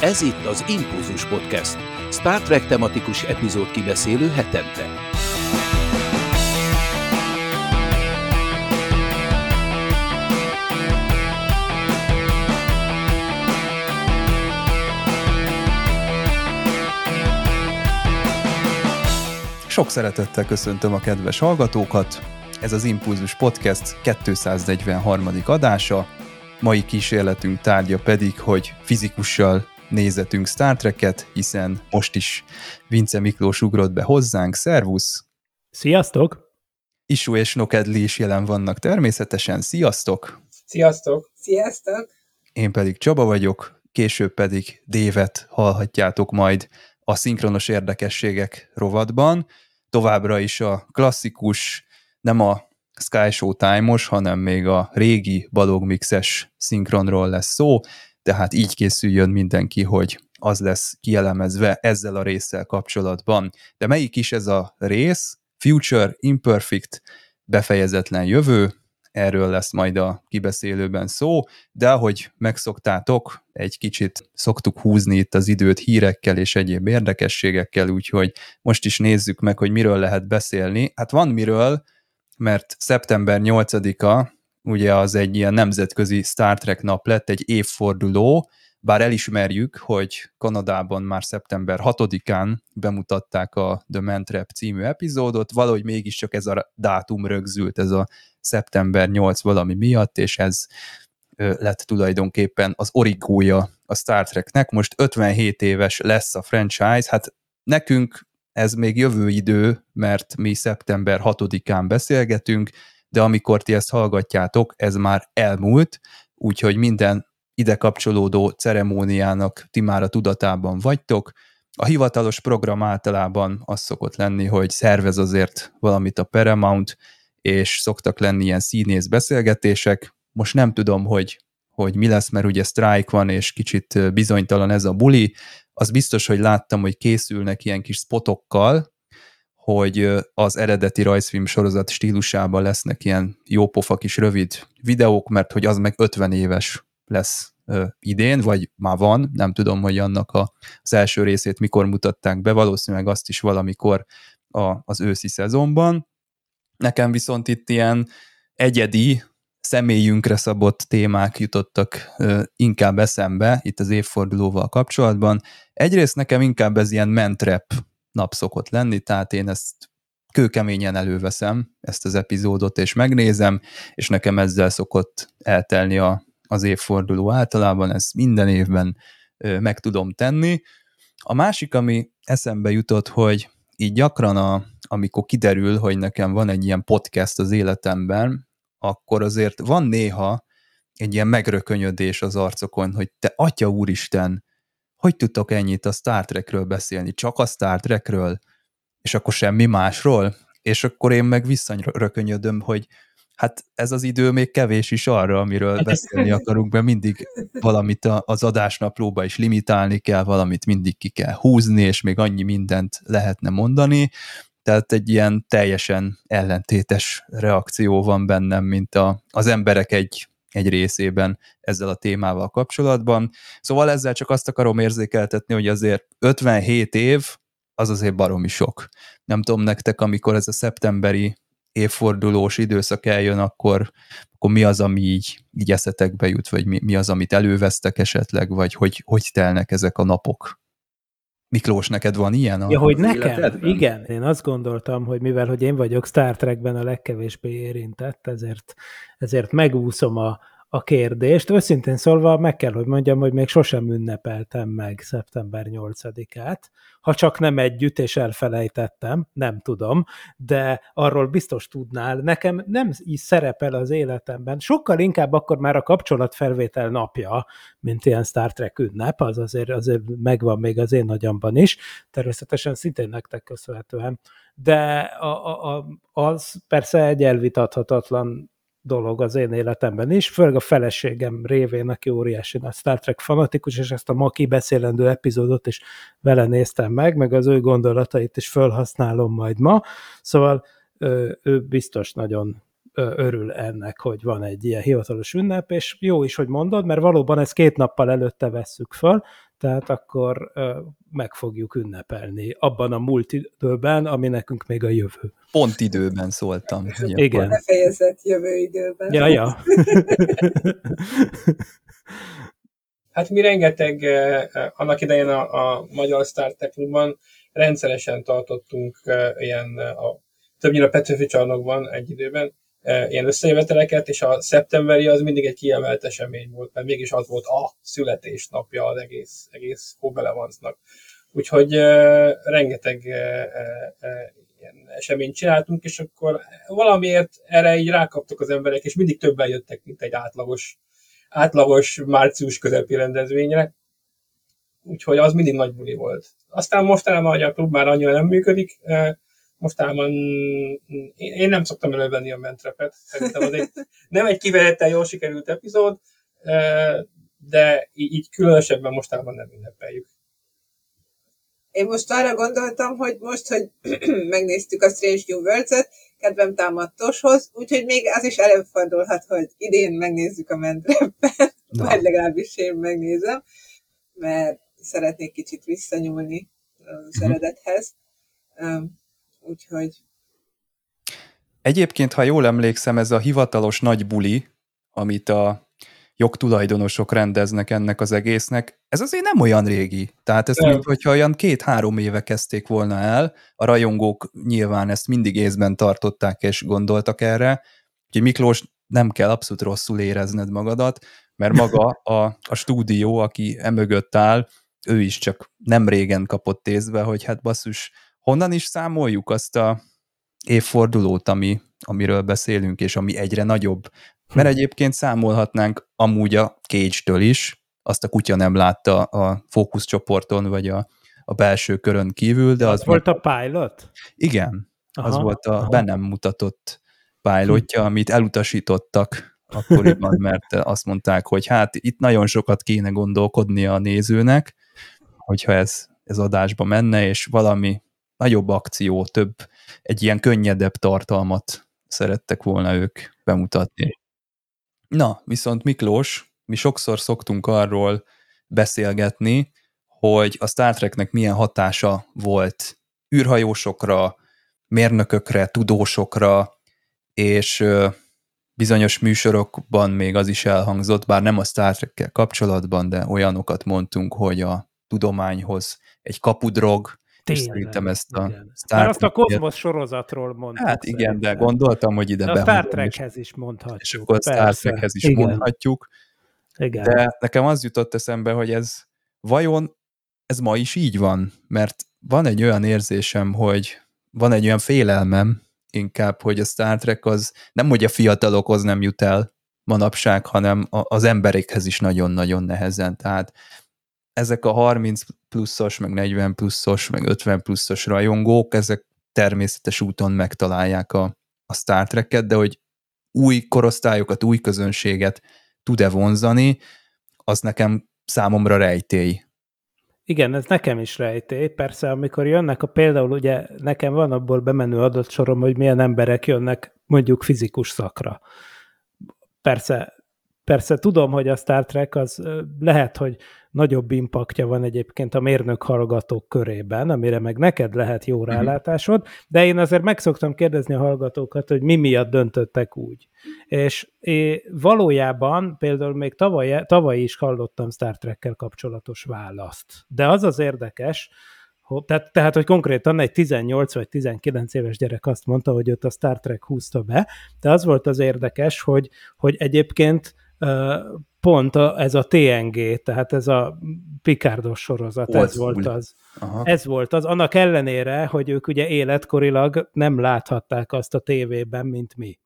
Ez itt az Impulzus Podcast, Star Trek tematikus epizód kibeszélő hetente. Sok szeretettel köszöntöm a kedves hallgatókat. Ez az Impulzus Podcast 243. adása. Mai kísérletünk tárgya pedig, hogy fizikussal nézetünk Star Trek-et, hiszen most is Vince Miklós ugrott be hozzánk. Szervusz! Sziasztok! Isu és Nokedli is jelen vannak természetesen. Sziasztok! Sziasztok! Sziasztok! Én pedig Csaba vagyok, később pedig Dévet hallhatjátok majd a szinkronos érdekességek rovatban. Továbbra is a klasszikus, nem a Sky Show time hanem még a régi balogmixes szinkronról lesz szó, tehát így készüljön mindenki, hogy az lesz kielemezve ezzel a résszel kapcsolatban. De melyik is ez a rész? Future Imperfect, befejezetlen jövő, erről lesz majd a kibeszélőben szó, de ahogy megszoktátok, egy kicsit szoktuk húzni itt az időt hírekkel és egyéb érdekességekkel, úgyhogy most is nézzük meg, hogy miről lehet beszélni. Hát van miről, mert szeptember 8-a ugye az egy ilyen nemzetközi Star Trek nap lett, egy évforduló, bár elismerjük, hogy Kanadában már szeptember 6-án bemutatták a The Man Trap című epizódot, valahogy mégiscsak ez a dátum rögzült, ez a szeptember 8 valami miatt, és ez lett tulajdonképpen az origója a Star Treknek. Most 57 éves lesz a franchise, hát nekünk ez még jövő idő, mert mi szeptember 6-án beszélgetünk, de amikor ti ezt hallgatjátok, ez már elmúlt, úgyhogy minden ide kapcsolódó ceremóniának ti már a tudatában vagytok. A hivatalos program általában az szokott lenni, hogy szervez azért valamit a Paramount, és szoktak lenni ilyen színész beszélgetések. Most nem tudom, hogy, hogy mi lesz, mert ugye strike van, és kicsit bizonytalan ez a buli. Az biztos, hogy láttam, hogy készülnek ilyen kis spotokkal, hogy az eredeti rajzfilm sorozat stílusában lesznek ilyen jópofa kis rövid videók, mert hogy az meg 50 éves lesz idén, vagy már van, nem tudom, hogy annak a, az első részét mikor mutatták be, valószínűleg azt is valamikor a, az őszi szezonban. Nekem viszont itt ilyen egyedi, személyünkre szabott témák jutottak ö, inkább eszembe itt az évfordulóval kapcsolatban. Egyrészt nekem inkább ez ilyen mentrep nap szokott lenni, tehát én ezt kőkeményen előveszem ezt az epizódot, és megnézem, és nekem ezzel szokott eltelni a, az évforduló általában, ezt minden évben meg tudom tenni. A másik, ami eszembe jutott, hogy így gyakran, a, amikor kiderül, hogy nekem van egy ilyen podcast az életemben, akkor azért van néha egy ilyen megrökönyödés az arcokon, hogy te atya úristen, hogy tudtok ennyit a Star Trekről beszélni? Csak a Star Trekről? És akkor semmi másról? És akkor én meg visszarökönyödöm, hogy hát ez az idő még kevés is arra, amiről beszélni akarunk, mert mindig valamit az adásnaplóba is limitálni kell, valamit mindig ki kell húzni, és még annyi mindent lehetne mondani, tehát egy ilyen teljesen ellentétes reakció van bennem, mint a, az emberek egy egy részében ezzel a témával kapcsolatban. Szóval ezzel csak azt akarom érzékeltetni, hogy azért 57 év az azért baromi sok. Nem tudom nektek, amikor ez a szeptemberi évfordulós időszak eljön, akkor, akkor mi az, ami így, így eszetekbe jut, vagy mi, mi az, amit elővesztek esetleg, vagy hogy, hogy telnek ezek a napok? Miklós, neked van ilyen? A ja, hogy nekem? Életedben? Igen, én azt gondoltam, hogy mivel hogy én vagyok Star Trekben a legkevésbé érintett, ezért, ezért megúszom a, a kérdést. Őszintén szólva meg kell, hogy mondjam, hogy még sosem ünnepeltem meg szeptember 8-át, ha csak nem együtt, és elfelejtettem, nem tudom, de arról biztos tudnál. Nekem nem is szerepel az életemben, sokkal inkább akkor már a kapcsolatfelvétel napja, mint ilyen Star Trek ünnep, az azért, azért megvan még az én nagyamban is, természetesen szintén nektek köszönhetően, de a, a, a, az persze egy elvitathatatlan dolog az én életemben is, főleg a feleségem révén, aki óriási nagy Star Trek fanatikus, és ezt a ma kibeszélendő epizódot is vele néztem meg, meg az ő gondolatait is felhasználom majd ma, szóval ő biztos nagyon örül ennek, hogy van egy ilyen hivatalos ünnep, és jó is, hogy mondod, mert valóban ezt két nappal előtte vesszük föl, tehát akkor meg fogjuk ünnepelni abban a múlt időben, ami nekünk még a jövő. Pont időben szóltam. Igen. Befejezett jövő időben. Ja, ja. hát mi rengeteg, annak idején a, a Magyar Star Trek Klubban rendszeresen tartottunk ilyen, a, többnyire a Petőfi csarnokban egy időben, ilyen összejöveteleket, és a szeptemberi az mindig egy kiemelt esemény volt, mert mégis az volt a születésnapja az egész, egész Hobelevancnak. Úgyhogy uh, rengeteg uh, uh, ilyen eseményt csináltunk, és akkor valamiért erre így rákaptak az emberek, és mindig többen jöttek, mint egy átlagos, átlagos március közepi rendezvényre. Úgyhogy az mindig nagy buli volt. Aztán mostanában a klub már annyira nem működik, mostában én nem szoktam elővenni a mentrepet, szerintem az egy, nem egy kivehettel jól sikerült epizód, de így különösebben mostában nem ünnepeljük. Én most arra gondoltam, hogy most, hogy megnéztük a Strange New Worlds-et, kedvem támadt Toshoz, úgyhogy még az is előfordulhat, hogy idén megnézzük a mentrepet, vagy legalábbis én megnézem, mert szeretnék kicsit visszanyúlni az mhm. eredethez úgyhogy... Egyébként, ha jól emlékszem, ez a hivatalos nagy buli, amit a jogtulajdonosok rendeznek ennek az egésznek, ez azért nem olyan régi. Tehát ez mint, hogyha olyan két-három éve kezdték volna el, a rajongók nyilván ezt mindig észben tartották és gondoltak erre, úgyhogy Miklós, nem kell abszolút rosszul érezned magadat, mert maga a, a stúdió, aki emögött áll, ő is csak nem régen kapott észbe, hogy hát basszus, honnan is számoljuk azt a évfordulót, ami, amiről beszélünk, és ami egyre nagyobb. Mert hm. egyébként számolhatnánk amúgy a Cage-től is, azt a kutya nem látta a fókuszcsoporton, vagy a, a belső körön kívül, de az... Az volt a pilot? Igen, aha, az volt a aha. bennem mutatott pilotja, amit elutasítottak akkoriban, mert azt mondták, hogy hát itt nagyon sokat kéne gondolkodni a nézőnek, hogyha ez, ez adásba menne, és valami nagyobb akció, több, egy ilyen könnyedebb tartalmat szerettek volna ők bemutatni. Na, viszont Miklós, mi sokszor szoktunk arról beszélgetni, hogy a Star Treknek milyen hatása volt űrhajósokra, mérnökökre, tudósokra, és bizonyos műsorokban még az is elhangzott, bár nem a Star Trekkel kapcsolatban, de olyanokat mondtunk, hogy a tudományhoz egy kapudrog, Tényleg, szerintem ezt a igen. Star Már azt a Kozmosz sorozatról mondtuk. Hát igen, szerintem. de gondoltam, hogy ide be. A Star Trekhez is mondhatjuk. És akkor persze. Star Trekhez is igen. mondhatjuk. Igen. De nekem az jutott eszembe, hogy ez vajon ez ma is így van? Mert van egy olyan érzésem, hogy van egy olyan félelmem inkább, hogy a Star Trek az nem, hogy a fiatalokhoz nem jut el manapság, hanem az emberekhez is nagyon-nagyon nehezen. Tehát ezek a 30 pluszos, meg 40 pluszos, meg 50 pluszos rajongók, ezek természetes úton megtalálják a, a Star Trek-et, de hogy új korosztályokat, új közönséget tud-e vonzani, az nekem számomra rejtély. Igen, ez nekem is rejtély. Persze, amikor jönnek, a például ugye nekem van abból bemenő adott sorom, hogy milyen emberek jönnek mondjuk fizikus szakra. Persze, persze tudom, hogy a Star Trek az lehet, hogy nagyobb impaktja van egyébként a mérnök hallgatók körében, amire meg neked lehet jó mhm. rálátásod, de én azért meg szoktam kérdezni a hallgatókat, hogy mi miatt döntöttek úgy. És é, valójában például még tavaly, tavaly is hallottam Star Trekkel kapcsolatos választ. De az az érdekes, tehát, tehát, hogy konkrétan egy 18 vagy 19 éves gyerek azt mondta, hogy őt a Star Trek húzta be, de az volt az érdekes, hogy, hogy egyébként pont a, ez a TNG, tehát ez a Picardos sorozat, Old ez volt az. Aha. Ez volt az, annak ellenére, hogy ők ugye életkorilag nem láthatták azt a tévében, mint mi.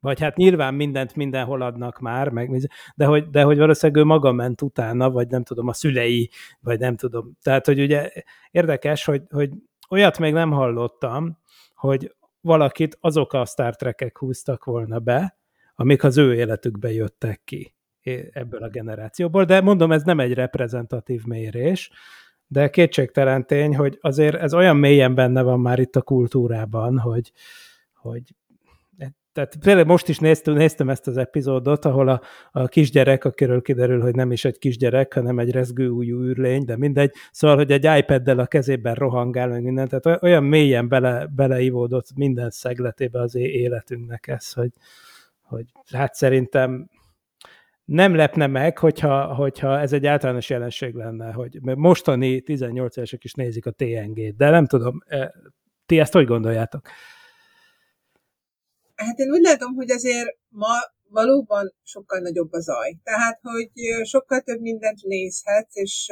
Vagy hát nyilván mindent mindenhol adnak már, meg, de, hogy, de hogy valószínűleg ő maga ment utána, vagy nem tudom, a szülei, vagy nem tudom. Tehát, hogy ugye érdekes, hogy, hogy olyat még nem hallottam, hogy valakit azok a Star Trek-ek húztak volna be, amik az ő életükbe jöttek ki ebből a generációból, de mondom, ez nem egy reprezentatív mérés, de kétségtelen tény, hogy azért ez olyan mélyen benne van már itt a kultúrában, hogy, hogy tehát például most is néztem, néztem ezt az epizódot, ahol a, a kisgyerek, akiről kiderül, hogy nem is egy kisgyerek, hanem egy rezgő újú űrlény, de mindegy, szóval, hogy egy iPad-del a kezében rohangál, meg minden, tehát olyan mélyen bele, beleivódott minden szegletébe az életünknek ez, hogy, hogy hát szerintem nem lepne meg, hogyha, hogyha ez egy általános jelenség lenne, hogy mostani 18 évesek is nézik a TNG-t, de nem tudom, e, ti ezt hogy gondoljátok? Hát én úgy látom, hogy azért ma valóban sokkal nagyobb a zaj. Tehát, hogy sokkal több mindent nézhetsz, és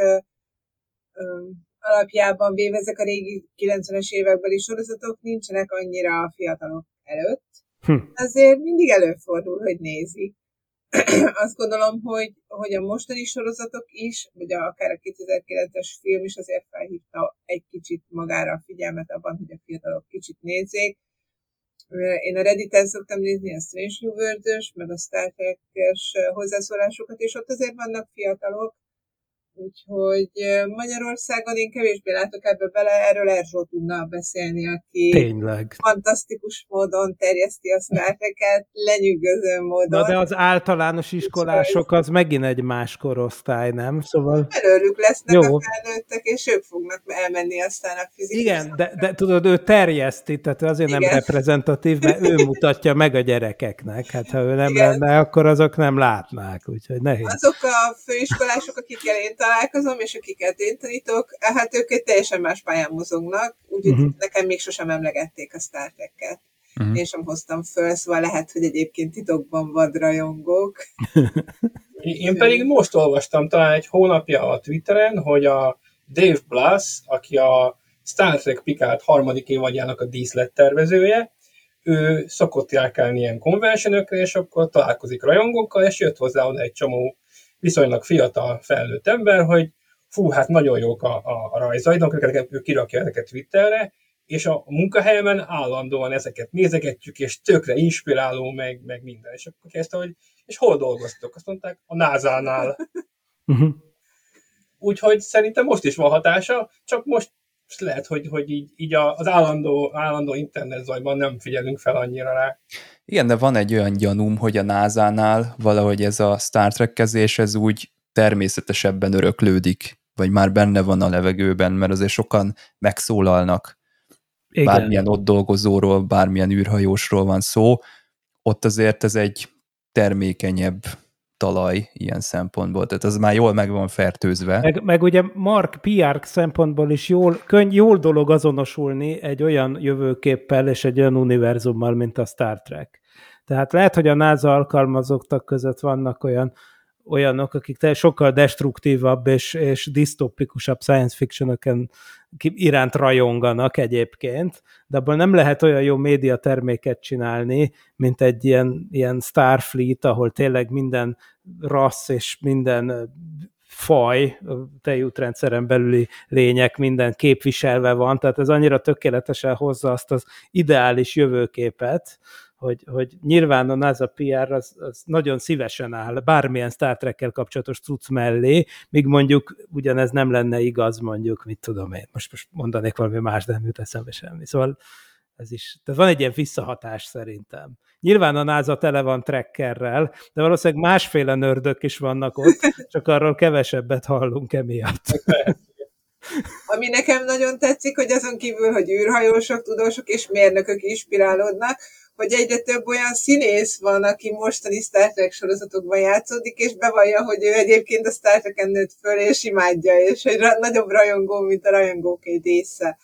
alapjában véve ezek a régi 90-es évekbeli sorozatok nincsenek annyira a fiatalok előtt. Hm. Azért mindig előfordul, hogy nézik. azt gondolom, hogy, hogy a mostani sorozatok is, vagy akár a 2009-es film is azért felhívta egy kicsit magára a figyelmet abban, hogy a fiatalok kicsit nézzék. Én a Reddit-en szoktam nézni a Strange New world meg a Star Trek-es hozzászólásokat, és ott azért vannak fiatalok, Úgyhogy Magyarországon én kevésbé látok ebbe bele, erről Erzsó tudna beszélni, aki Tényleg. fantasztikus módon terjeszti a sztárteket, lenyűgöző módon. Na de az általános iskolások az megint egy más korosztály, nem? Szóval... Előlük lesznek Jó. a felnőttek, és ők fognak elmenni aztán a fizikai. Igen, de, de tudod, ő terjeszti, tehát azért Igen. nem reprezentatív, mert ő mutatja meg a gyerekeknek. Hát ha ő nem Igen. lenne, akkor azok nem látnák, úgyhogy nehéz. Azok a főiskolások, akikkel én találkozom, és akiket én tanítok, hát ők egy teljesen más pályán mozognak, úgyhogy uh-huh. nekem még sosem emlegették a Star Trek-et. Uh-huh. Én sem hoztam föl, szóval lehet, hogy egyébként titokban vad rajongók. Én pedig most olvastam talán egy hónapja a Twitteren, hogy a Dave Blass, aki a Star Trek Picard harmadik évadjának a díszlettervezője, ő szokott járkálni ilyen konvencionökre, és akkor találkozik rajongókkal, és jött hozzá oda egy csomó viszonylag fiatal felnőtt ember, hogy fú, hát nagyon jók a, a, a rajzaid, akkor ő kirakja ezeket Twitterre, és a munkahelyemen állandóan ezeket nézegetjük, és tökre inspiráló, meg, meg minden. És akkor kezdte, hogy és hol dolgoztok? Azt mondták, a NASA-nál. Uh-huh. Úgyhogy szerintem most is van hatása, csak most lehet, hogy, hogy így, így az állandó, állandó internet zajban nem figyelünk fel annyira rá. Igen, de van egy olyan gyanúm, hogy a NASA-nál valahogy ez a Star Trek kezés, ez úgy természetesebben öröklődik, vagy már benne van a levegőben, mert azért sokan megszólalnak. Igen. Bármilyen ott dolgozóról, bármilyen űrhajósról van szó, ott azért ez egy termékenyebb talaj ilyen szempontból, tehát az már jól meg van fertőzve. Meg, meg ugye Mark PR szempontból is jól, könny, jól dolog azonosulni egy olyan jövőképpel és egy olyan univerzummal, mint a Star Trek. Tehát lehet, hogy a NASA alkalmazottak között vannak olyan olyanok, akik sokkal destruktívabb és, és disztopikusabb science fictionöken iránt rajonganak egyébként, de abból nem lehet olyan jó média terméket csinálni, mint egy ilyen, ilyen Starfleet, ahol tényleg minden rassz és minden faj, tejútrendszeren belüli lények minden képviselve van, tehát ez annyira tökéletesen hozza azt az ideális jövőképet, hogy, hogy nyilván a NASA PR az, az nagyon szívesen áll bármilyen Star Trek-kel kapcsolatos cucc mellé, míg mondjuk ugyanez nem lenne igaz, mondjuk, mit tudom én, most, most mondanék valami más, de nem jut eszembe semmi. Szóval ez is, tehát van egy ilyen visszahatás szerintem. Nyilván a NASA tele van trekkerrel, de valószínűleg másféle nördök is vannak ott, csak arról kevesebbet hallunk emiatt. Ami nekem nagyon tetszik, hogy azon kívül, hogy űrhajósok, tudósok és mérnökök inspirálódnak, hogy egyre több olyan színész van, aki mostani Star Trek sorozatokban játszódik, és bevallja, hogy ő egyébként a Star Trek-en nőtt föl, és imádja, és hogy ra- nagyobb rajongó, mint a rajongók egy része.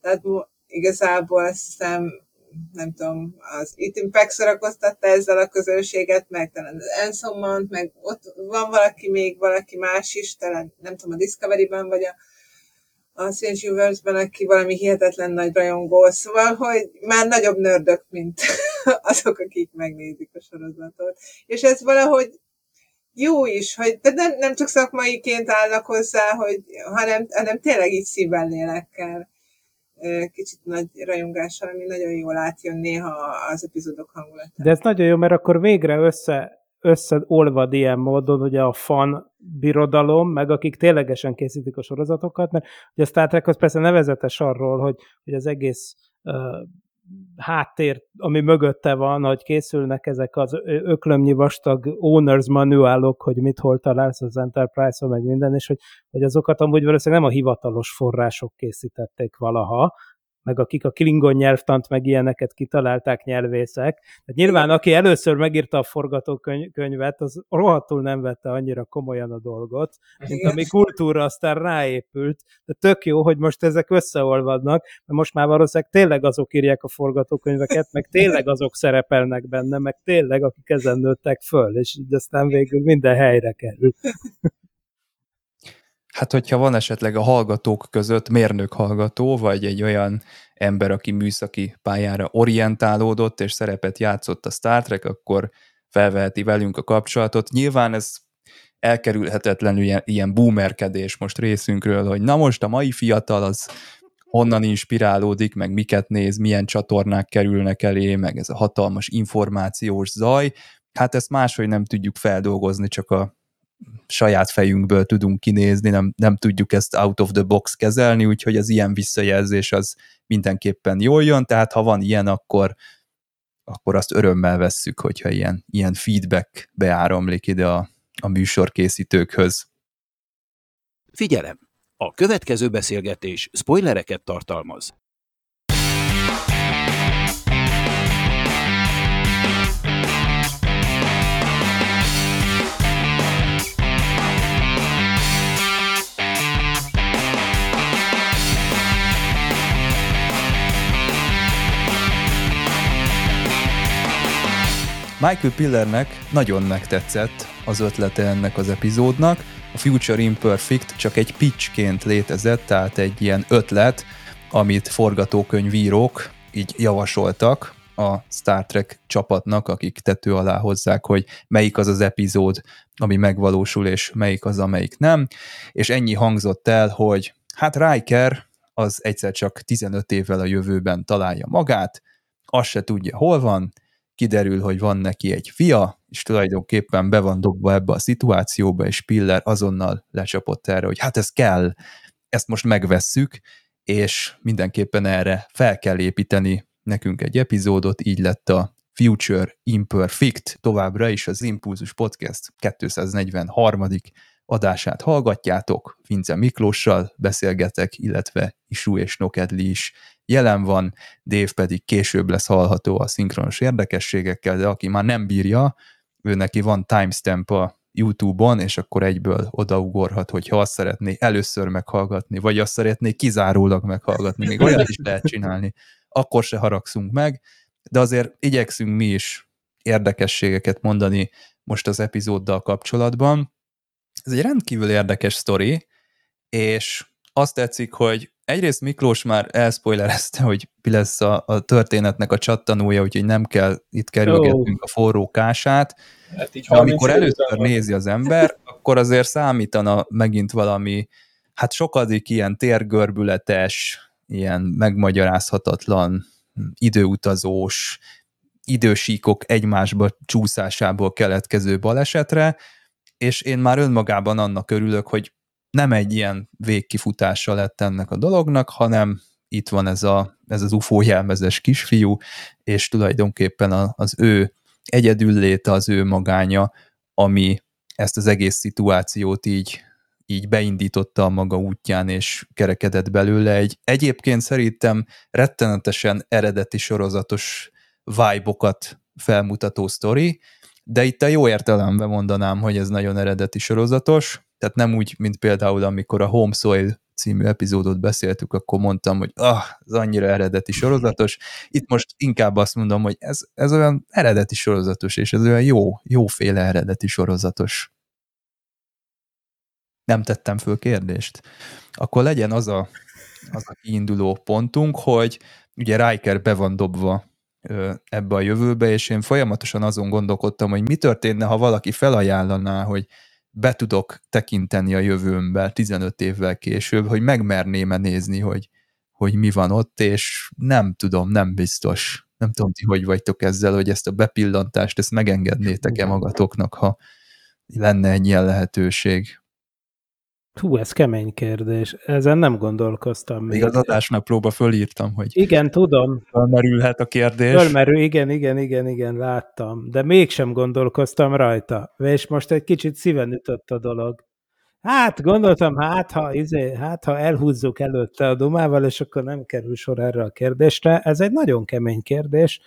Tehát igazából azt hiszem, nem tudom, az Ethan Peck szórakoztatta ezzel a közönséget, meg talán az Anson meg ott van valaki még, valaki más is, talán nem tudom, a Discovery-ben, vagy a a Strange Universe-ben, aki valami hihetetlen nagy rajongó, szóval, hogy már nagyobb nördök, mint azok, akik megnézik a sorozatot. És ez valahogy jó is, hogy de nem, nem csak szakmaiként állnak hozzá, hogy, hanem, hanem tényleg így szívvel lélekkel kicsit nagy rajongással, ami nagyon jól átjön néha az epizódok hangulatát. De ez nagyon jó, mert akkor végre össze összeolvad ilyen módon ugye a fan birodalom, meg akik ténylegesen készítik a sorozatokat, mert ugye a Star Trek az persze nevezetes arról, hogy, hogy az egész uh, háttér, ami mögötte van, hogy készülnek ezek az öklömnyi vastag owners manuálok, hogy mit hol találsz az Enterprise-on, meg minden, és hogy, hogy azokat amúgy valószínűleg nem a hivatalos források készítették valaha, meg akik a klingon nyelvtant, meg ilyeneket kitalálták nyelvészek. Tehát nyilván, aki először megírta a forgatókönyvet, az rohadtul nem vette annyira komolyan a dolgot, mint ami kultúra aztán ráépült. De tök jó, hogy most ezek összeolvadnak, mert most már valószínűleg tényleg azok írják a forgatókönyveket, meg tényleg azok szerepelnek benne, meg tényleg akik ezen nőttek föl, és így aztán végül minden helyre kerül. Hát, hogyha van esetleg a hallgatók között mérnök hallgató, vagy egy olyan ember, aki műszaki pályára orientálódott és szerepet játszott a Star Trek, akkor felveheti velünk a kapcsolatot. Nyilván ez elkerülhetetlenül ilyen, ilyen boomerkedés most részünkről, hogy na most a mai fiatal az honnan inspirálódik, meg miket néz, milyen csatornák kerülnek elé, meg ez a hatalmas információs zaj. Hát ezt máshogy nem tudjuk feldolgozni, csak a saját fejünkből tudunk kinézni, nem, nem tudjuk ezt out of the box kezelni, úgyhogy az ilyen visszajelzés az mindenképpen jól jön, tehát ha van ilyen, akkor, akkor azt örömmel vesszük, hogyha ilyen, ilyen feedback beáramlik ide a, a műsorkészítőkhöz. Figyelem! A következő beszélgetés spoilereket tartalmaz. Michael Pillernek nagyon megtetszett az ötlete ennek az epizódnak. A Future Imperfect csak egy pitchként létezett, tehát egy ilyen ötlet, amit forgatókönyvírók így javasoltak a Star Trek csapatnak, akik tető alá hozzák, hogy melyik az az epizód, ami megvalósul, és melyik az, amelyik nem. És ennyi hangzott el, hogy hát Riker az egyszer csak 15 évvel a jövőben találja magát, azt se tudja, hol van, kiderül, hogy van neki egy fia, és tulajdonképpen be van dobva ebbe a szituációba, és Piller azonnal lecsapott erre, hogy hát ez kell, ezt most megvesszük, és mindenképpen erre fel kell építeni nekünk egy epizódot, így lett a Future Imperfect, továbbra is az Impulzus Podcast 243. adását hallgatjátok, Vince Miklóssal beszélgetek, illetve Isu és Nokedli is jelen van, Dave pedig később lesz hallható a szinkronos érdekességekkel, de aki már nem bírja, ő neki van timestamp a YouTube-on, és akkor egyből odaugorhat, hogyha azt szeretné először meghallgatni, vagy azt szeretné kizárólag meghallgatni, még olyat is lehet csinálni, akkor se haragszunk meg, de azért igyekszünk mi is érdekességeket mondani most az epizóddal kapcsolatban. Ez egy rendkívül érdekes sztori, és azt tetszik, hogy egyrészt Miklós már elspoilerezte, hogy mi lesz a, a történetnek a csattanója, úgyhogy nem kell itt kerülgetnünk oh. a forró kását. Hát így amikor először van. nézi az ember, akkor azért számítana megint valami, hát sokadik ilyen térgörbületes, ilyen megmagyarázhatatlan, időutazós, idősíkok egymásba csúszásából keletkező balesetre, és én már önmagában annak örülök, hogy nem egy ilyen végkifutása lett ennek a dolognak, hanem itt van ez, a, ez az UFO jelmezes kisfiú, és tulajdonképpen az ő egyedülléte, az ő magánya, ami ezt az egész szituációt így, így beindította a maga útján, és kerekedett belőle egy egyébként szerintem rettenetesen eredeti sorozatos vibe felmutató sztori, de itt a jó értelemben mondanám, hogy ez nagyon eredeti sorozatos, tehát nem úgy, mint például, amikor a Home Soil című epizódot beszéltük, akkor mondtam, hogy ah, ez annyira eredeti sorozatos. Itt most inkább azt mondom, hogy ez, ez olyan eredeti sorozatos, és ez olyan jó, jóféle eredeti sorozatos. Nem tettem föl kérdést. Akkor legyen az a, az a kiinduló pontunk, hogy ugye Riker be van dobva ebbe a jövőbe, és én folyamatosan azon gondolkodtam, hogy mi történne, ha valaki felajánlaná, hogy be tudok tekinteni a jövőmbe 15 évvel később, hogy megmerném-e nézni, hogy, hogy mi van ott, és nem tudom, nem biztos. Nem tudom, ti hogy vagytok ezzel, hogy ezt a bepillantást, ezt megengednétek-e magatoknak, ha lenne egy ilyen lehetőség. Hú, ez kemény kérdés. Ezen nem gondolkoztam. Még az adásnaplóba fölírtam, hogy Igen, tudom. felmerülhet a kérdés. Fölmerül, igen, igen, igen, igen, láttam. De mégsem gondolkoztam rajta. És most egy kicsit szíven ütött a dolog. Hát gondoltam, hát ha, izé, hát ha elhúzzuk előtte a dumával, és akkor nem kerül sor erre a kérdésre. Ez egy nagyon kemény kérdés,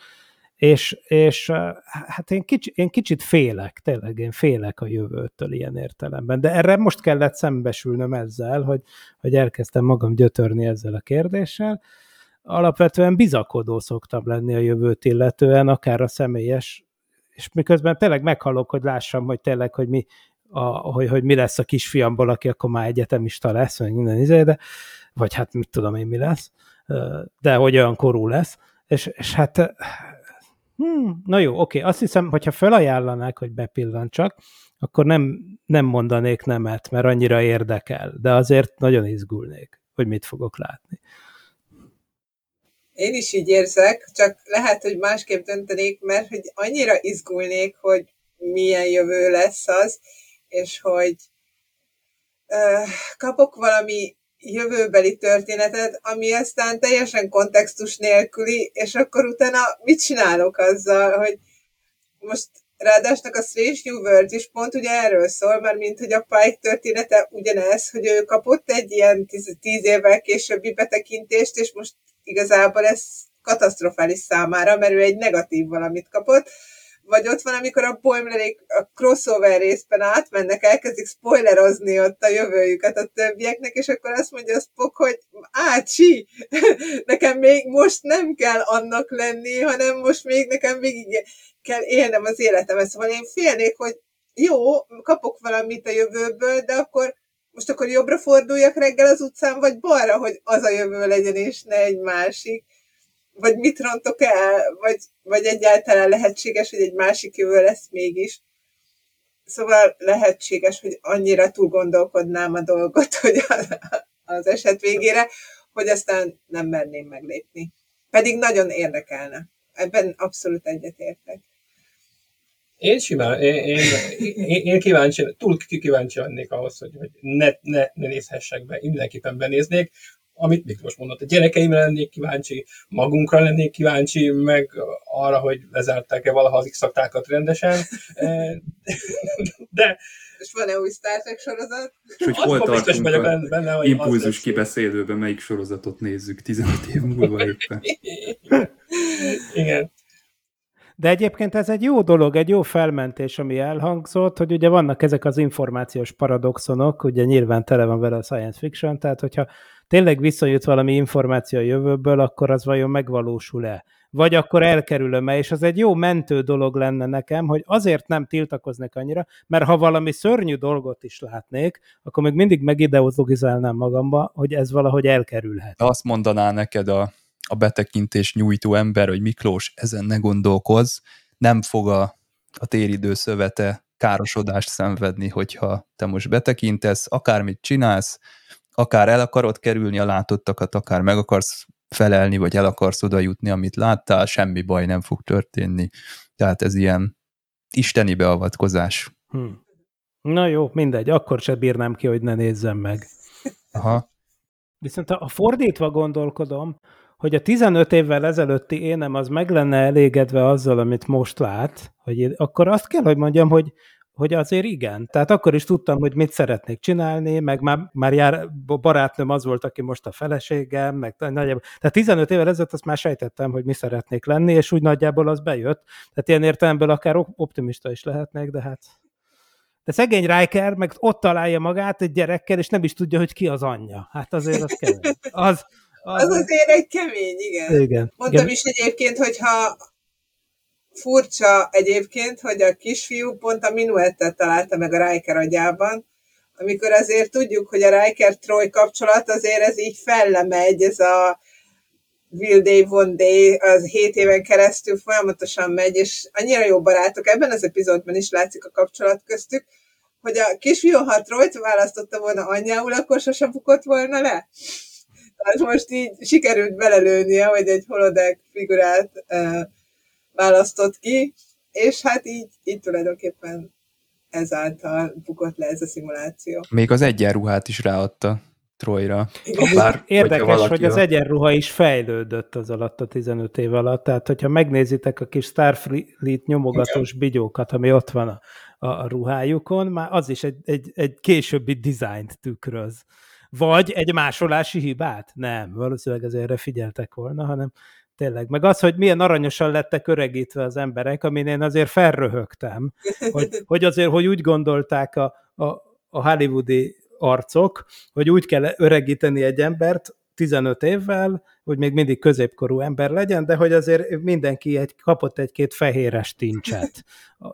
és, és hát én, kicsi, én kicsit félek, tényleg én félek a jövőtől ilyen értelemben. De erre most kellett szembesülnöm ezzel, hogy, hogy elkezdtem magam gyötörni ezzel a kérdéssel. Alapvetően bizakodó szoktam lenni a jövőt illetően, akár a személyes, és miközben tényleg meghalok, hogy lássam, hogy tényleg, hogy mi, a, hogy, hogy mi lesz a kisfiamból, aki akkor már egyetemista lesz, vagy minden izé, de, vagy hát mit tudom én mi lesz, de hogy olyan korú lesz, és, és hát hmm, na jó, oké, azt hiszem, hogyha felajánlanák, hogy bepillantsak, akkor nem, nem mondanék nemet, mert annyira érdekel, de azért nagyon izgulnék, hogy mit fogok látni. Én is így érzek, csak lehet, hogy másképp döntenék, mert hogy annyira izgulnék, hogy milyen jövő lesz az, és hogy uh, kapok valami jövőbeli történetet, ami aztán teljesen kontextus nélküli, és akkor utána mit csinálok azzal, hogy most ráadásnak a Strange New World is pont ugye erről szól, mert mint hogy a Pike története ugyanez, hogy ő kapott egy ilyen tíz, tíz évvel későbbi betekintést, és most igazából ez katasztrofális számára, mert ő egy negatív valamit kapott, vagy ott van, amikor a Boimlerék a crossover részben átmennek, elkezdik spoilerozni ott a jövőjüket a többieknek, és akkor azt mondja a Spock, hogy ácsi, nekem még most nem kell annak lenni, hanem most még nekem végig kell élnem az életem. Szóval én félnék, hogy jó, kapok valamit a jövőből, de akkor most akkor jobbra forduljak reggel az utcán, vagy balra, hogy az a jövő legyen, és ne egy másik vagy mit rontok el, vagy, vagy egyáltalán lehetséges, hogy egy másik jövő lesz mégis. Szóval lehetséges, hogy annyira túl gondolkodnám a dolgot, hogy az eset végére, hogy aztán nem merném meglépni. Pedig nagyon érdekelne. Ebben abszolút egyetértek. Én simán, én, én, én, én kíváncsi, túl kíváncsi lennék ahhoz, hogy, hogy ne, ne, ne nézhessek be, én mindenképpen benéznék amit Miklós mondott, a gyerekeimre lennék kíváncsi, magunkra lennék kíváncsi, meg arra, hogy lezárták-e valaha az x rendesen. E, de, és van-e új Star Trek sorozat? És hogy hol tartunk benne, benne, benne, hogy impulzus kibeszélőben, melyik sorozatot nézzük 15 év múlva éppen. Igen. De egyébként ez egy jó dolog, egy jó felmentés, ami elhangzott, hogy ugye vannak ezek az információs paradoxonok, ugye nyilván tele van vele a science fiction, tehát hogyha tényleg visszajött valami információ a jövőből, akkor az vajon megvalósul-e? Vagy akkor elkerülöm-e? És az egy jó mentő dolog lenne nekem, hogy azért nem tiltakoznék annyira, mert ha valami szörnyű dolgot is látnék, akkor még mindig megideologizálnám magamba, hogy ez valahogy elkerülhet. Azt mondaná neked a, a betekintés nyújtó ember, hogy Miklós, ezen ne gondolkozz, nem fog a, a téridő szövete károsodást szenvedni, hogyha te most betekintesz, akármit csinálsz, akár el akarod kerülni a látottakat, akár meg akarsz felelni, vagy el akarsz oda jutni, amit láttál, semmi baj nem fog történni. Tehát ez ilyen isteni beavatkozás. Hm. Na jó, mindegy, akkor se bírnám ki, hogy ne nézzem meg. Aha. Viszont a fordítva gondolkodom, hogy a 15 évvel ezelőtti énem az meg lenne elégedve azzal, amit most lát, hogy akkor azt kell, hogy mondjam, hogy hogy azért igen. Tehát akkor is tudtam, hogy mit szeretnék csinálni, meg már, már jár, barátnőm az volt, aki most a feleségem, meg nagyjából. Tehát 15 évvel ezelőtt azt már sejtettem, hogy mi szeretnék lenni, és úgy nagyjából az bejött. Tehát ilyen értelemből akár optimista is lehetnék, de hát de szegény Riker meg ott találja magát egy gyerekkel, és nem is tudja, hogy ki az anyja. Hát azért az kemény. Az, az, az azért egy kemény, igen. igen. Mondtam igen. is egyébként, hogyha furcsa egyébként, hogy a kisfiú pont a minuettet találta meg a Riker agyában, amikor azért tudjuk, hogy a Riker-Troy kapcsolat azért ez így fellemegy, ez a Will Day, One Day, az hét éven keresztül folyamatosan megy, és annyira jó barátok, ebben az epizódban is látszik a kapcsolat köztük, hogy a kisfiú, ha Troyt választotta volna anyjául, akkor sosem bukott volna le. Tehát most így sikerült belelőnie, hogy egy holodeck figurát uh, választott ki, és hát így, így tulajdonképpen ezáltal bukott le ez a szimuláció. Még az egyenruhát is ráadta Troyra. Bár, Érdekes, hogy az egyenruha is fejlődött az alatt a 15 év alatt, tehát hogyha megnézitek a kis Starfleet nyomogatós Igen. bigyókat, ami ott van a, a, a ruhájukon, már az is egy, egy, egy későbbi dizájnt tükröz. Vagy egy másolási hibát? Nem, valószínűleg azért erre figyeltek volna, hanem tényleg. Meg az, hogy milyen aranyosan lettek öregítve az emberek, amin én azért felröhögtem, hogy, hogy azért, hogy úgy gondolták a, a, a hollywoodi arcok, hogy úgy kell öregíteni egy embert 15 évvel, hogy még mindig középkorú ember legyen, de hogy azért mindenki egy, kapott egy-két fehéres tincset.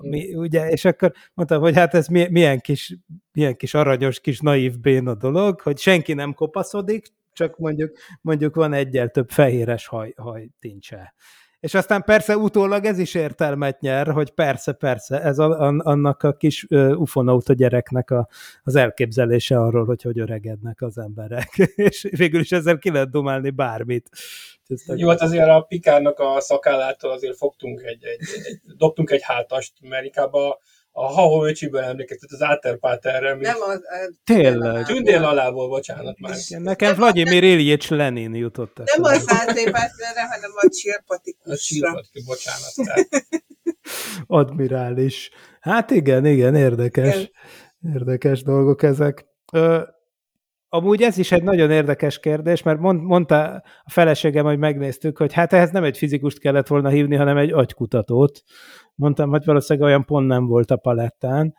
Mi, ugye, és akkor mondtam, hogy hát ez milyen kis, milyen kis aranyos, kis naív béna dolog, hogy senki nem kopaszodik, csak mondjuk, mondjuk van egyel több fehéres haj, haj tincse. És aztán persze utólag ez is értelmet nyer, hogy persze, persze, ez a, annak a kis ufonauta gyereknek a, az elképzelése arról, hogy hogy öregednek az emberek. és végül is ezzel ki lehet domálni bármit. Jó, hát azért a Pikárnak a szakállától azért fogtunk egy, egy, egy dobtunk egy hátast, mert inkább a, a Haho öcsiből emlékeztet, az Áterpáterre. Nem az... Tényleg. Tündél alából, bocsánat már. Nekem Vladimir Ilyich Lenin jutott. Nem az Áterpáterre, hanem a Csirpatikusra. A Csirpatikus, bocsánat. Admirális. Hát igen, igen, érdekes. Igen. Érdekes dolgok ezek. Ö, Amúgy ez is egy nagyon érdekes kérdés, mert mond, mondta a feleségem, hogy megnéztük, hogy hát ehhez nem egy fizikust kellett volna hívni, hanem egy agykutatót. Mondtam, hogy valószínűleg olyan pont nem volt a palettán,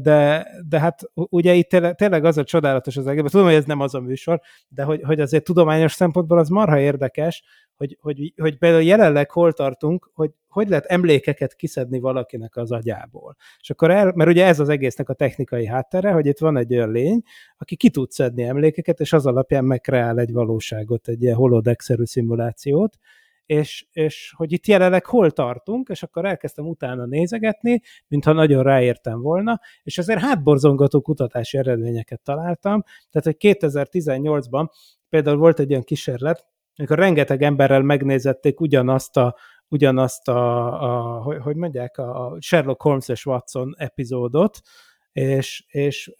de, de hát ugye itt tényleg, tényleg az a csodálatos az egész, tudom, hogy ez nem az a műsor, de hogy, hogy azért tudományos szempontból az marha érdekes, hogy, hogy, hogy például jelenleg hol tartunk, hogy hogy lehet emlékeket kiszedni valakinek az agyából. És akkor el, mert ugye ez az egésznek a technikai háttere, hogy itt van egy olyan lény, aki ki tud szedni emlékeket, és az alapján megkreál egy valóságot, egy ilyen holodexerű szimulációt, és, és hogy itt jelenleg hol tartunk, és akkor elkezdtem utána nézegetni, mintha nagyon ráértem volna, és azért hátborzongató kutatási eredményeket találtam, tehát hogy 2018-ban például volt egy olyan kísérlet, amikor rengeteg emberrel megnézették ugyanazt a, ugyanazt a, a hogy, hogy mondják, a Sherlock Holmes és Watson epizódot, és, és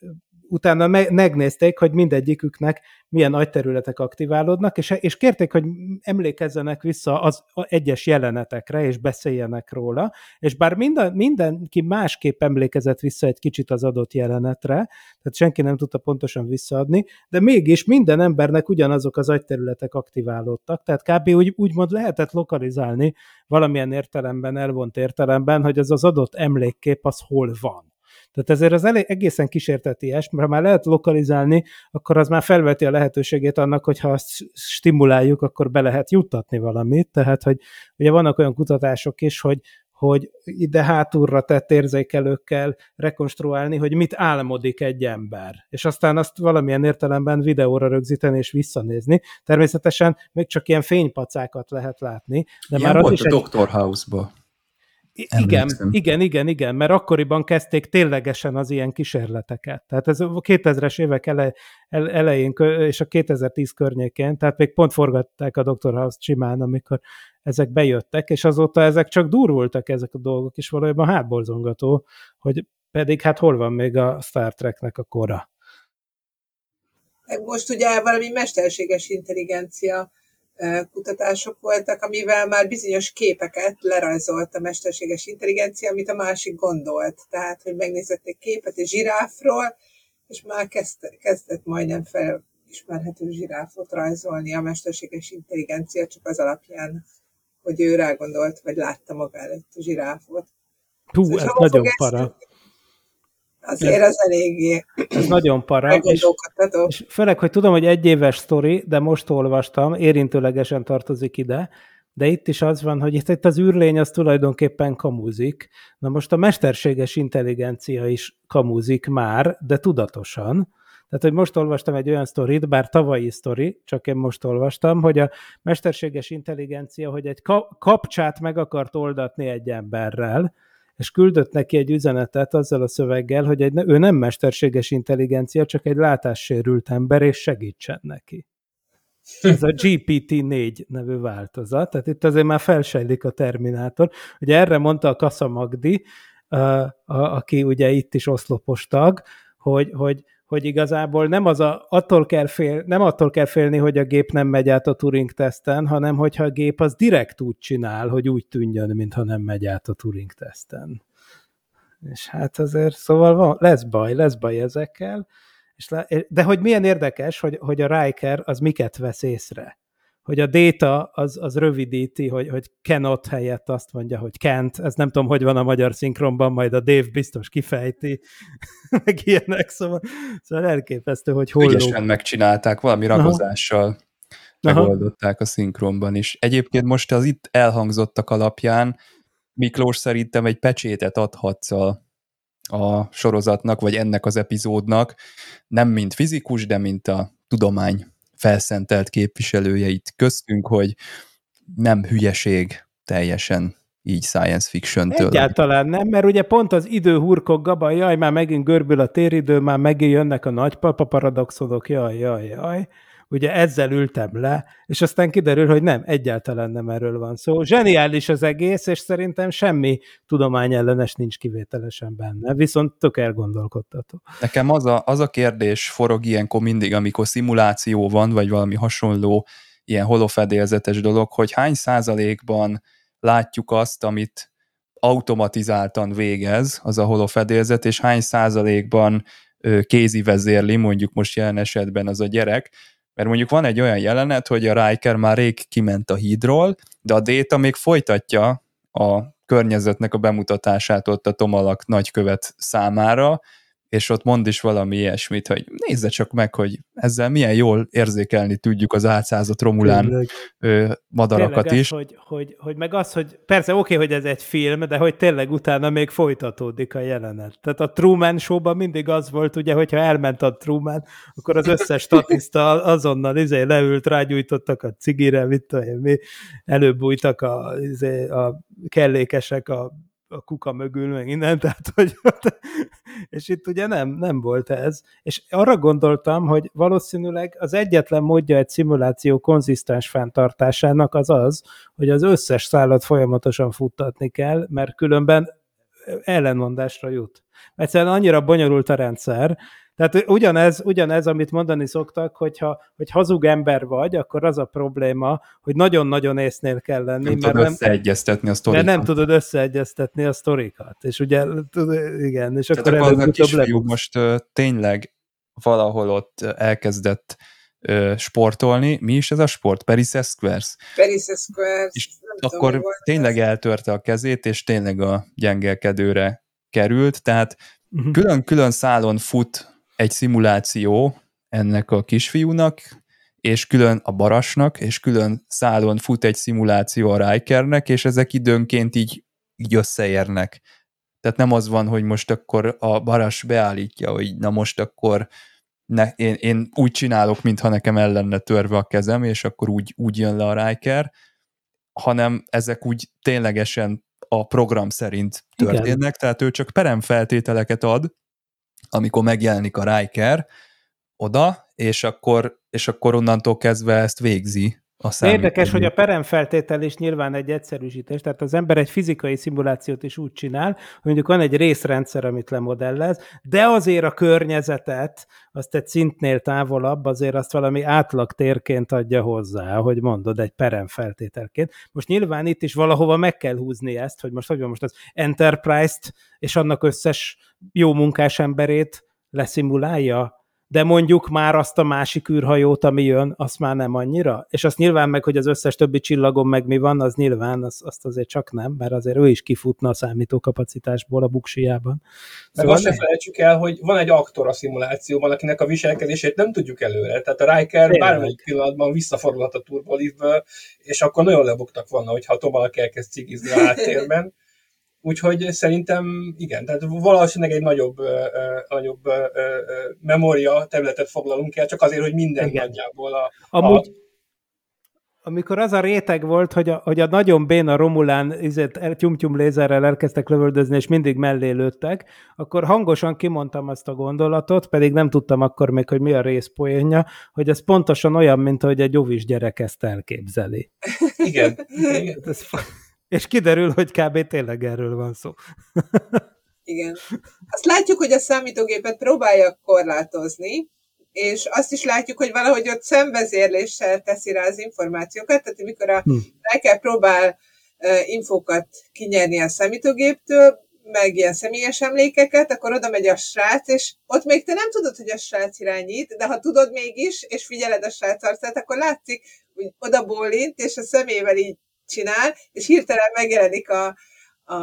utána megnézték, hogy mindegyiküknek milyen nagy területek aktiválódnak, és, és kérték, hogy emlékezzenek vissza az egyes jelenetekre, és beszéljenek róla, és bár minden, mindenki másképp emlékezett vissza egy kicsit az adott jelenetre, tehát senki nem tudta pontosan visszaadni, de mégis minden embernek ugyanazok az agyterületek aktiválódtak, tehát kb. úgy, úgymond lehetett lokalizálni valamilyen értelemben, elvont értelemben, hogy az az adott emlékkép az hol van. Tehát ezért az elég, egészen kísérteties, mert ha már lehet lokalizálni, akkor az már felveti a lehetőségét annak, hogy ha azt stimuláljuk, akkor be lehet juttatni valamit. Tehát, hogy ugye vannak olyan kutatások is, hogy, hogy ide hátulra tett érzékelőkkel rekonstruálni, hogy mit álmodik egy ember, és aztán azt valamilyen értelemben videóra rögzíteni és visszanézni. Természetesen még csak ilyen fénypacákat lehet látni. De ilyen már volt az is a egy... Dr. House-ba. Igen, igen, igen, igen, mert akkoriban kezdték ténylegesen az ilyen kísérleteket. Tehát ez a 2000-es évek ele, elején és a 2010 környékén, tehát még pont forgatták a Dr. House csimán, amikor ezek bejöttek, és azóta ezek csak durvultak ezek a dolgok, és valójában hátborzongató, hogy pedig hát hol van még a Star Treknek a kora. Most ugye valami mesterséges intelligencia kutatások voltak, amivel már bizonyos képeket lerajzolt a mesterséges intelligencia, amit a másik gondolt. Tehát, hogy megnézett egy képet egy zsiráfról, és már kezdett, kezdett majdnem felismerhető zsiráfot rajzolni a mesterséges intelligencia, csak az alapján, hogy ő rágondolt, vagy látta maga előtt a zsiráfot. Hú, szóval ez nagyon para. Ezt, Azért ez, az eléggé Ez nagyon para. És, és főleg, hogy tudom, hogy egy éves sztori, de most olvastam, érintőlegesen tartozik ide, de itt is az van, hogy itt, az űrlény az tulajdonképpen kamuzik. Na most a mesterséges intelligencia is kamuzik már, de tudatosan. Tehát, hogy most olvastam egy olyan sztorit, bár tavalyi sztori, csak én most olvastam, hogy a mesterséges intelligencia, hogy egy kapcsát meg akart oldatni egy emberrel, és küldött neki egy üzenetet azzal a szöveggel, hogy egy, ő nem mesterséges intelligencia, csak egy látássérült ember, és segítsen neki. Ez a GPT-4 nevű változat, tehát itt azért már felsejlik a Terminátor. Ugye erre mondta a Kassa Magdi, aki ugye itt is oszlopos tag, hogy, hogy, hogy igazából nem, az a, attól kell fél, nem attól kell félni, hogy a gép nem megy át a Turing teszten, hanem hogyha a gép az direkt úgy csinál, hogy úgy tűnjön, mintha nem megy át a Turing teszten. És hát azért, szóval van, lesz baj, lesz baj ezekkel. És le, de hogy milyen érdekes, hogy, hogy a Riker az miket vesz észre hogy a data az, az rövidíti, hogy, hogy cannot helyett azt mondja, hogy can't. Ez nem tudom, hogy van a magyar szinkronban, majd a Dave biztos kifejti, meg ilyenek, szóval, szóval elképesztő, hogy hol Ügyesen megcsinálták, valami ragozással Aha. megoldották a szinkronban is. Egyébként most az itt elhangzottak alapján Miklós szerintem egy pecsétet adhatsz a, a sorozatnak, vagy ennek az epizódnak, nem mint fizikus, de mint a tudomány felszentelt képviselőjeit köztünk, hogy nem hülyeség teljesen így science fiction-től. Egyáltalán nem, mert ugye pont az idő hurkok gaba, jaj, már megint görbül a téridő, már megint jönnek a nagypapa paradoxonok, jaj, jaj, jaj ugye ezzel ültem le, és aztán kiderül, hogy nem, egyáltalán nem erről van szó. Zseniális az egész, és szerintem semmi tudományellenes nincs kivételesen benne, viszont tök elgondolkodtató. Nekem az a, az a kérdés forog ilyenkor mindig, amikor szimuláció van, vagy valami hasonló ilyen holofedélzetes dolog, hogy hány százalékban látjuk azt, amit automatizáltan végez az a holofedélzet, és hány százalékban kézi vezérli, mondjuk most jelen esetben az a gyerek, mert mondjuk van egy olyan jelenet, hogy a Riker már rég kiment a hídról, de a Data még folytatja a környezetnek a bemutatását ott a Tomalak nagykövet számára, és ott mond is valami ilyesmit, hogy nézze csak meg, hogy ezzel milyen jól érzékelni tudjuk az átszázott Romulán ö, madarakat tényleg is. Az, hogy, hogy, hogy meg az, hogy persze oké, okay, hogy ez egy film, de hogy tényleg utána még folytatódik a jelenet. Tehát a Truman show mindig az volt, ugye, hogyha elment a Truman, akkor az összes statiszta azonnal izé, leült, rágyújtottak a cigire, mit tudom mi, előbújtak a, izé, a kellékesek a a kuka mögül, meg innen, tehát hogy, és itt ugye nem, nem volt ez. És arra gondoltam, hogy valószínűleg az egyetlen módja egy szimuláció konzisztens fenntartásának az az, hogy az összes szállat folyamatosan futtatni kell, mert különben ellenmondásra jut. Egyszerűen annyira bonyolult a rendszer, tehát ugyanez, ugyanez, amit mondani szoktak, hogyha hogy hazug ember vagy, akkor az a probléma, hogy nagyon-nagyon észnél kell lenni. Nem mert tudod nem, összeegyeztetni a sztorikat. De nem tudod összeegyeztetni a sztorikat. És ugye, igen, és Tehát akkor, akkor az a kisfiú most uh, tényleg valahol ott elkezdett uh, sportolni. Mi is ez a sport? Paris Squares? Paris Squares. És akkor tudom, tényleg ez. eltörte a kezét, és tényleg a gyengelkedőre került, tehát uh-huh. külön-külön szálon fut egy szimuláció ennek a kisfiúnak, és külön a Barasnak, és külön szálon fut egy szimuláció a Rikernek, és ezek időnként így, így összeérnek. Tehát nem az van, hogy most akkor a Baras beállítja, hogy na most akkor ne, én, én úgy csinálok, mintha nekem el lenne törve a kezem, és akkor úgy, úgy jön le a Riker, hanem ezek úgy ténylegesen a program szerint történnek, Igen. tehát ő csak peremfeltételeket ad, amikor megjelenik a Riker oda, és akkor, és akkor onnantól kezdve ezt végzi a Érdekes, hogy a peremfeltétel is nyilván egy egyszerűsítés, tehát az ember egy fizikai szimulációt is úgy csinál, hogy mondjuk van egy részrendszer, amit lemodellez, de azért a környezetet, azt egy szintnél távolabb, azért azt valami átlag térként adja hozzá, hogy mondod, egy peremfeltételként. Most nyilván itt is valahova meg kell húzni ezt, hogy most hogy van most az Enterprise-t és annak összes jó munkás emberét leszimulálja de mondjuk már azt a másik űrhajót, ami jön, azt már nem annyira. És azt nyilván meg, hogy az összes többi csillagon meg mi van, az nyilván, az, azt azért csak nem, mert azért ő is kifutna a számítókapacitásból a buksiában. Meg szóval azt ne felejtsük el, hogy van egy aktor a szimulációban, akinek a viselkedését nem tudjuk előre. Tehát a Riker bármelyik pillanatban visszafordulhat a turbolívből, és akkor nagyon lebuktak volna, hogyha Tomalak elkezd cigizni a háttérben. Úgyhogy szerintem igen, tehát valószínűleg egy nagyobb, uh, nagyobb uh, memória területet foglalunk el, csak azért, hogy minden igen. nagyjából a, Amúgy, a amikor az a réteg volt, hogy a, hogy a nagyon béna Romulán izét, tyum-tyum lézerrel elkezdtek lövöldözni, és mindig mellé lőttek, akkor hangosan kimondtam azt a gondolatot, pedig nem tudtam akkor még, hogy mi a részpoénja, hogy ez pontosan olyan, mint hogy egy óvis gyerek ezt elképzeli. Igen. igen. Ez, és kiderül, hogy kb. tényleg erről van szó. Igen. Azt látjuk, hogy a számítógépet próbálja korlátozni, és azt is látjuk, hogy valahogy ott szemvezérléssel teszi rá az információkat, tehát amikor a hm. Riker próbál uh, infókat kinyerni a számítógéptől, meg ilyen személyes emlékeket, akkor oda megy a srác, és ott még te nem tudod, hogy a srác irányít, de ha tudod mégis, és figyeled a srác arcát, akkor látszik, hogy oda bólint, és a szemével így csinál, és hirtelen megjelenik a, a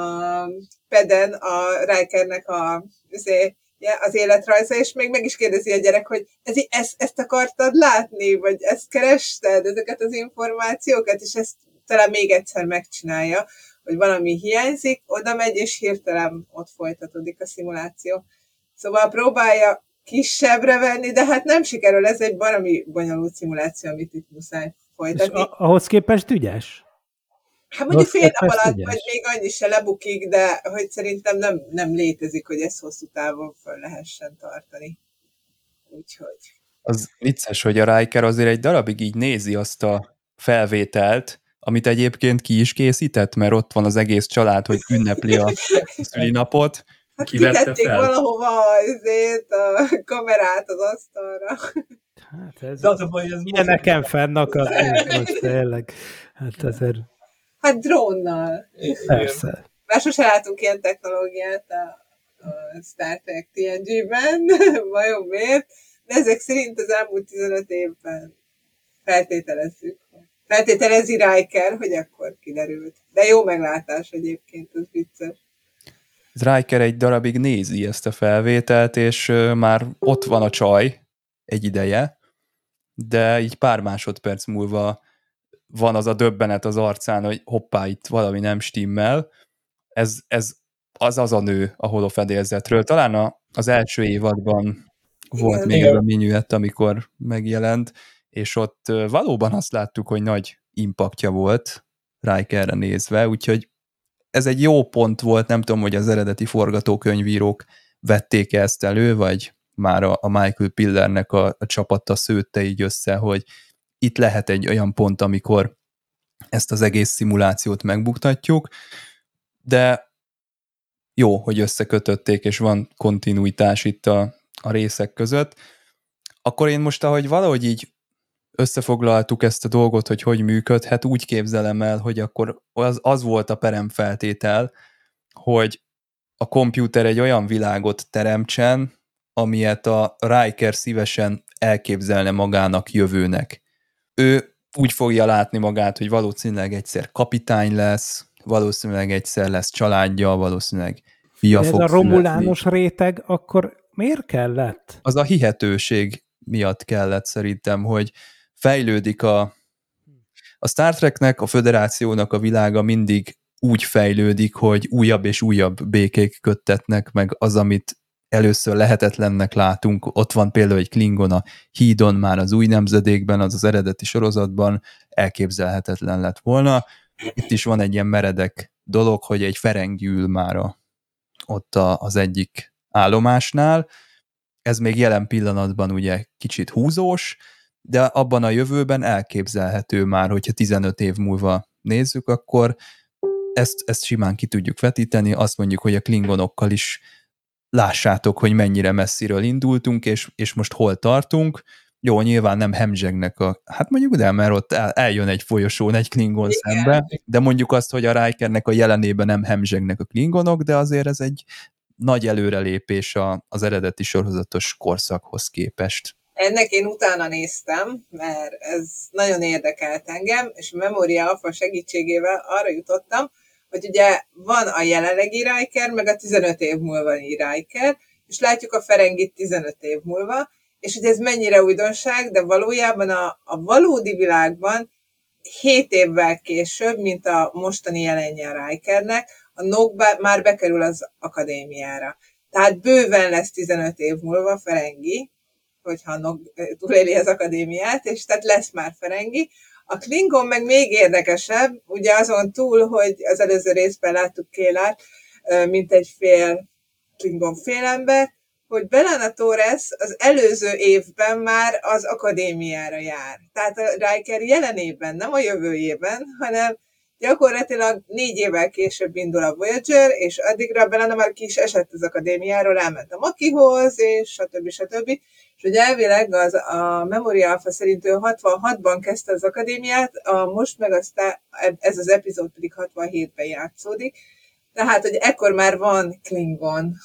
peden a Rikernek a, azért, az életrajza, és még meg is kérdezi a gyerek, hogy ez, ezt, ezt akartad látni, vagy ezt kerested, ezeket az információkat, és ezt talán még egyszer megcsinálja, hogy valami hiányzik, oda megy, és hirtelen ott folytatódik a szimuláció. Szóval próbálja kisebbre venni, de hát nem sikerül, ez egy barami bonyolult szimuláció, amit itt muszáj folytatni. És ahhoz képest ügyes? Hát mondjuk fél nap alatt, ügyes. vagy még annyi se lebukik, de hogy szerintem nem, nem létezik, hogy ezt hosszú távon föl lehessen tartani. Úgyhogy. Az vicces, hogy a Riker azért egy darabig így nézi azt a felvételt, amit egyébként ki is készített, mert ott van az egész család, hogy ünnepli a szülinapot. Hát kivette fel. valahova azért a kamerát az asztalra. Hát ez, De az a baj, ez nekem fennakadni most tényleg. Hát azért... Hát drónnal. Persze. Már sose látunk ilyen technológiát a, a Star Trek TNG-ben, vajon miért? De ezek szerint az elmúlt 15 évben feltételezzük, feltételezi Riker, hogy akkor kiderült. De jó meglátás egyébként, az vicces. Riker egy darabig nézi ezt a felvételt, és már ott van a csaj egy ideje, de így pár másodperc múlva van az a döbbenet az arcán, hogy hoppá, itt valami nem stimmel. Ez, ez az az a nő a holofedélzetről. Talán a, az első évadban volt Igen, még a minuet, amikor megjelent, és ott valóban azt láttuk, hogy nagy impaktja volt Rikerre nézve, úgyhogy ez egy jó pont volt, nem tudom, hogy az eredeti forgatókönyvírók vették ezt elő, vagy már a, a Michael Pillernek a, a csapata szőtte így össze, hogy itt lehet egy olyan pont, amikor ezt az egész szimulációt megbuktatjuk, de jó, hogy összekötötték, és van kontinuitás itt a, a részek között. Akkor én most, ahogy valahogy így összefoglaltuk ezt a dolgot, hogy hogy működhet, úgy képzelem el, hogy akkor az, az volt a peremfeltétel, hogy a komputer egy olyan világot teremtsen, amilyet a Riker szívesen elképzelne magának jövőnek. Ő úgy fogja látni magát, hogy valószínűleg egyszer kapitány lesz, valószínűleg egyszer lesz családja, valószínűleg fia De ez fog a romulános születni. réteg, akkor miért kellett? Az a hihetőség miatt kellett szerintem, hogy fejlődik a, a Star Treknek, a föderációnak a világa mindig úgy fejlődik, hogy újabb és újabb békék köttetnek, meg az, amit először lehetetlennek látunk, ott van például egy Klingon a hídon már az új nemzedékben, az az eredeti sorozatban elképzelhetetlen lett volna. Itt is van egy ilyen meredek dolog, hogy egy ferengi ül már a, ott a, az egyik állomásnál. Ez még jelen pillanatban ugye kicsit húzós, de abban a jövőben elképzelhető már, hogyha 15 év múlva nézzük, akkor ezt, ezt simán ki tudjuk vetíteni, azt mondjuk, hogy a klingonokkal is lássátok, hogy mennyire messziről indultunk, és, és most hol tartunk. Jó, nyilván nem hemzsegnek a, hát mondjuk de, mert ott el, eljön egy folyosón egy klingon Igen. szembe, de mondjuk azt, hogy a Rikernek a jelenében nem hemzsegnek a klingonok, de azért ez egy nagy előrelépés a, az eredeti sorozatos korszakhoz képest. Ennek én utána néztem, mert ez nagyon érdekelt engem, és a Memoria Alpha segítségével arra jutottam, hogy ugye van a jelenlegi Riker, meg a 15 év múlva Riker, és látjuk a Ferengit 15 év múlva, és hogy ez mennyire újdonság, de valójában a, a valódi világban 7 évvel később, mint a mostani jelenje Rikernek, a Nog már bekerül az akadémiára. Tehát bőven lesz 15 év múlva Ferengi, hogyha Nog túléli az akadémiát, és tehát lesz már Ferengi, a Klingon meg még érdekesebb, ugye azon túl, hogy az előző részben láttuk Kélát, mint egy fél Klingon félember, hogy Belana Torres az előző évben már az akadémiára jár. Tehát a Riker jelenében, nem a jövőjében, hanem Gyakorlatilag négy évvel később indul a Voyager, és addigra Belana már ki is esett az akadémiáról, elment a Makihoz, és stb. stb. És ugye elvileg az, a Memoria Alpha szerint ő 66-ban kezdte az akadémiát, a most meg aztán ez az epizód pedig 67-ben játszódik. Tehát, hogy ekkor már van Klingon